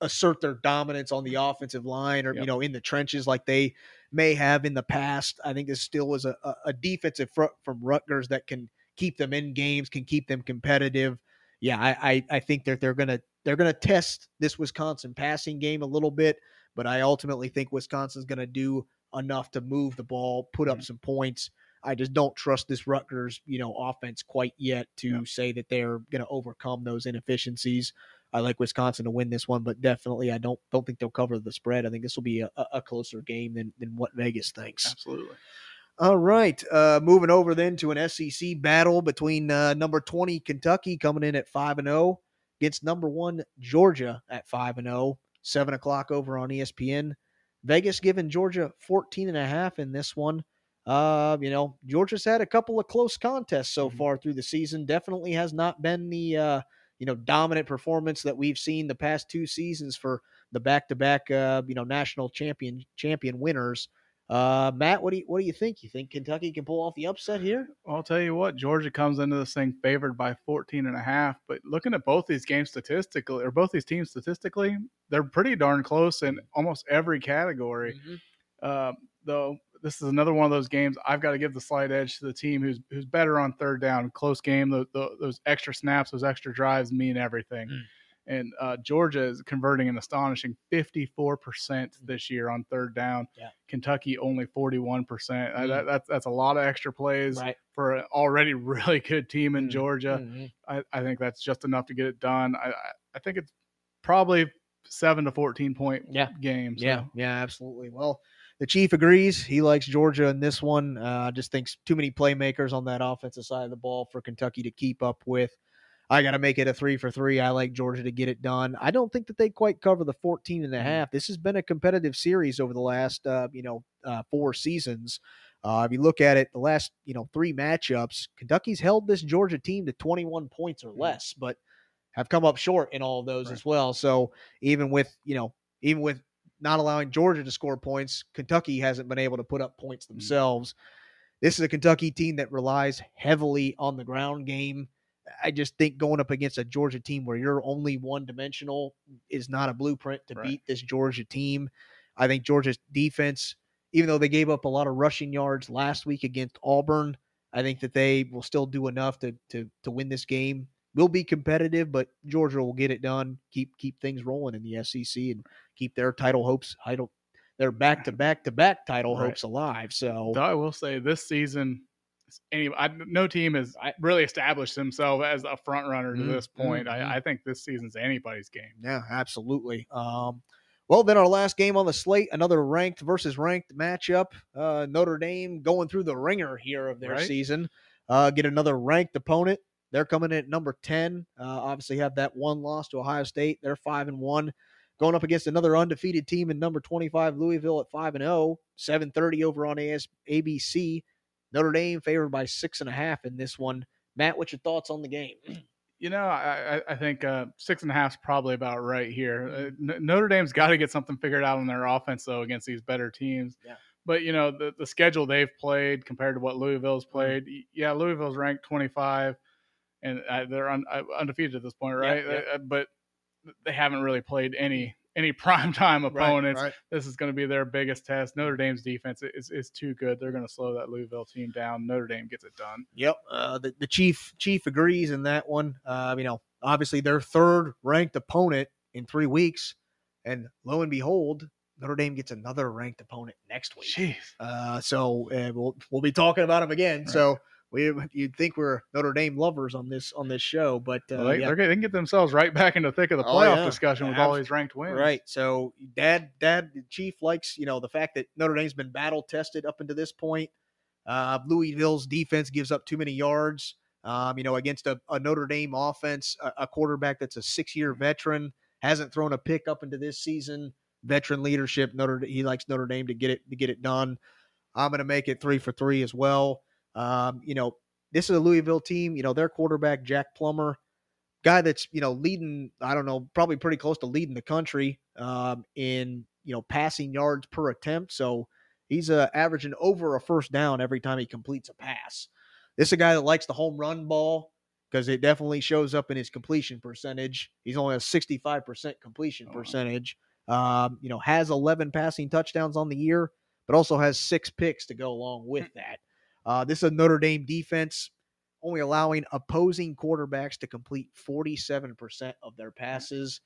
assert their dominance on the offensive line or you know in the trenches like they may have in the past. I think this still is a, a, defensive front from Rutgers that can keep them in games, can keep them competitive. Yeah, I I, I think that they're gonna they're gonna test this Wisconsin passing game a little bit but I ultimately think Wisconsin's going to do enough to move the ball, put up Mhm. some points. I just don't trust this Rutgers, you know, offense quite yet to Yeah. say that they're going to overcome those inefficiencies. I like Wisconsin to win this one, but definitely I don't don't think they'll cover the spread. I think this will be a, a- closer game than than what Vegas thinks. Absolutely. All right, uh, moving over then to an SEC battle between uh, number twenty Kentucky coming in at five and zero against number one Georgia at five and zero. Seven o'clock over on ESPN. Vegas giving Georgia 14 and a half in this one. Uh, you know, Georgia's had a couple of close contests so Mhm. far through the season. Definitely has not been the uh, you know dominant performance that we've seen the past two seasons for the back-to-back uh, you know national champion champion winners. Uh, Matt, what do you what do you think? You think Kentucky can pull off the upset here? I'll tell you what, Georgia comes into this thing favored by 14 and a half, but looking at both these games statistically, or both these teams statistically, they're pretty darn close in almost every category. Uh, though this is another one of those games I've got to give the slight edge to the team who's who's better on third down, close game. The, the, those extra snaps, those extra drives mean everything. Mm. And uh, Georgia is converting an astonishing 54% this year on third down. Mm. Yeah. Kentucky only 41%. Uh, Mm. that, that's that's a lot of extra plays Right. for an already (laughs) really good team in Mm. Georgia. Mhm. I, I think that's just enough to get it done. I, I, think it's probably seven to 14 point Yeah. game. So. Yeah, yeah, absolutely. Well, the chief agrees. He likes Georgia in this one. Uh, just thinks too many playmakers on that offensive side of the ball for Kentucky to keep up with. I got to make it a three for three. I like Georgia to get it done. I don't think that they quite cover the 14 and a Mhm. half. This has been a competitive series over the last, uh, you know, uh, four seasons. Uh, if you look at it, the last, you know, three matchups, Kentucky's held this Georgia team to 21 points or Mhm. less, but have come up short in all of those Right. as well. So even with, you know, even with not allowing Georgia to score points, Kentucky hasn't been able to put up points mm-hmm. themselves. This is a Kentucky team that relies heavily on the ground game. I just think going up against a Georgia team where you're only one dimensional is not a blueprint to Right. beat this Georgia team. I think Georgia's defense, even though they gave up a lot of rushing yards last week against Auburn, I think that they will still do enough to to to win this game. Will be competitive, but Georgia will get it done. Keep keep things rolling in the SEC and keep their title hopes, title, their back to back to back title Right. hopes alive. So Though I will say this season, any I, no team has really established themselves as a front runner to Mm, this point. mm, mm. I, I think this season's anybody's game. Yeah, absolutely. Um, well, then our last game on the slate, another ranked versus ranked matchup. Uh, Notre Dame going through the ringer here of their Right. season. Uh, get another ranked opponent. They're coming in at number 10. Uh, obviously, have that one loss to Ohio State. They're 5 and 1. Going up against another undefeated team in number 25, Louisville at 5 and 0. 730 over on AS, ABC. Notre Dame favored by six and a half in this one. Matt, what's your thoughts on the game? (clears throat) You know, I, I think uh, six and a half is probably about right here. Uh, Notre Dame's got to get something figured out on their offense, though, against these better teams. Yeah. But, you know, the, the schedule they've played compared to what Louisville's played, y- yeah, Louisville's ranked 25, and uh, they're un, uh, undefeated at this point, right? yeah. Uh, but they haven't really played any any (laughs) prime time opponents. Right, right. This is going to be their biggest test. Notre Dame's defense is, is too good. They're going to slow that Louisville team down. Notre Dame gets it done. Yep. Uh, the, the chief chief agrees in that one. Uh, you know, obviously their third ranked opponent in three weeks, and lo and behold, Notre Dame gets another ranked opponent next week. Jeez. Uh, so uh, we'll we'll be talking about them again. Right. So we (laughs) you'd think we're Notre Dame lovers on this on this show, but uh, Well, they, yeah. they're, they can get themselves right back into the thick of the Oh, playoff yeah. discussion with Abs- all these ranked wins. Right. So dad, dad, the chief likes, you know, the fact that Notre Dame's been battle tested up until this point. Uh, Louisville's defense gives up too many yards. Um, you know, against a, a Notre Dame offense, a, a quarterback that's a six-year veteran hasn't thrown a pick up into this season. Veteran leadership. Notre he likes Notre Dame to get it to get it done. I'm going to make it three for three as well. Um, you know, this is a Louisville team. You know, their quarterback Jack Plummer, guy that's you know leading. I don't know, probably pretty close to leading the country um, in you know passing yards per attempt. So he's uh, averaging over a first down every time he completes a pass. This is a guy that likes the home run ball because it definitely shows up in his completion percentage. He's only a 65% completion Oh, percentage. Um, you know, has 11 passing touchdowns on the year, but also has six picks to go along Hmm. with that. Uh, this is a Notre Dame defense only allowing opposing quarterbacks to complete 47% of their passes.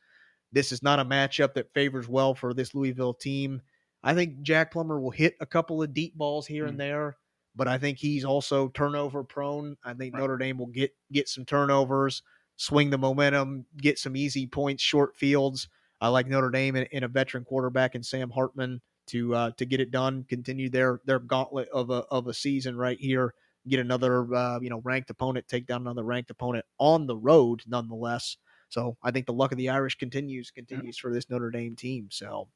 This is not a matchup that favors well for this Louisville team. I think Jack Plummer will hit a couple of deep balls here Mm. and there, but I think he's also turnover prone. I think Right. Notre Dame will get get some turnovers, swing the momentum, get some easy points, short fields. I like Notre Dame and, in a veteran quarterback in Sam Hartman to uh, to get it done. Continue their their gauntlet of a of a season right here. Get another uh, you know ranked opponent, take down another ranked opponent on the road, nonetheless. So I think the luck of the Irish continues continues for this Notre Dame team. So.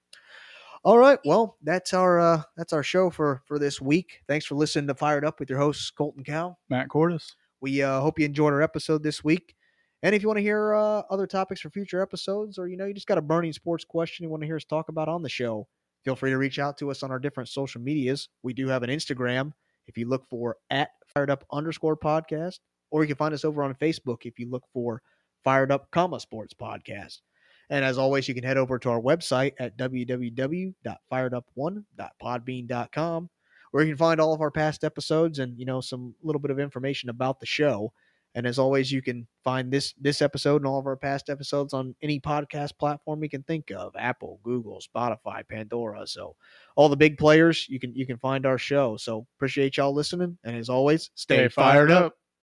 All right, well, that's our uh, that's our show for for this week. Thanks for listening to Fired Up with your hosts Colton Cow. Matt Cordis. We uh, hope you enjoyed our episode this week. And if you want to hear uh, other topics for future episodes, or you know, you just got a burning sports question you want to hear us talk about on the show, feel free to reach out to us on our different social medias. We do have an Instagram. If you look for at fired up underscore podcast, or you can find us over on Facebook if you look for fired up comma sports podcast. And as always, you can head over to our website at www.firedup1.podbean.com where you can find all of our past episodes and you know some little bit of information about the show. And as always, you can find this this episode and all of our past episodes on any podcast platform you can think of: Apple, Google, Spotify, Pandora. So all the big players, you can you can find our show. So appreciate y'all listening, and as always, stay, Stay fired up.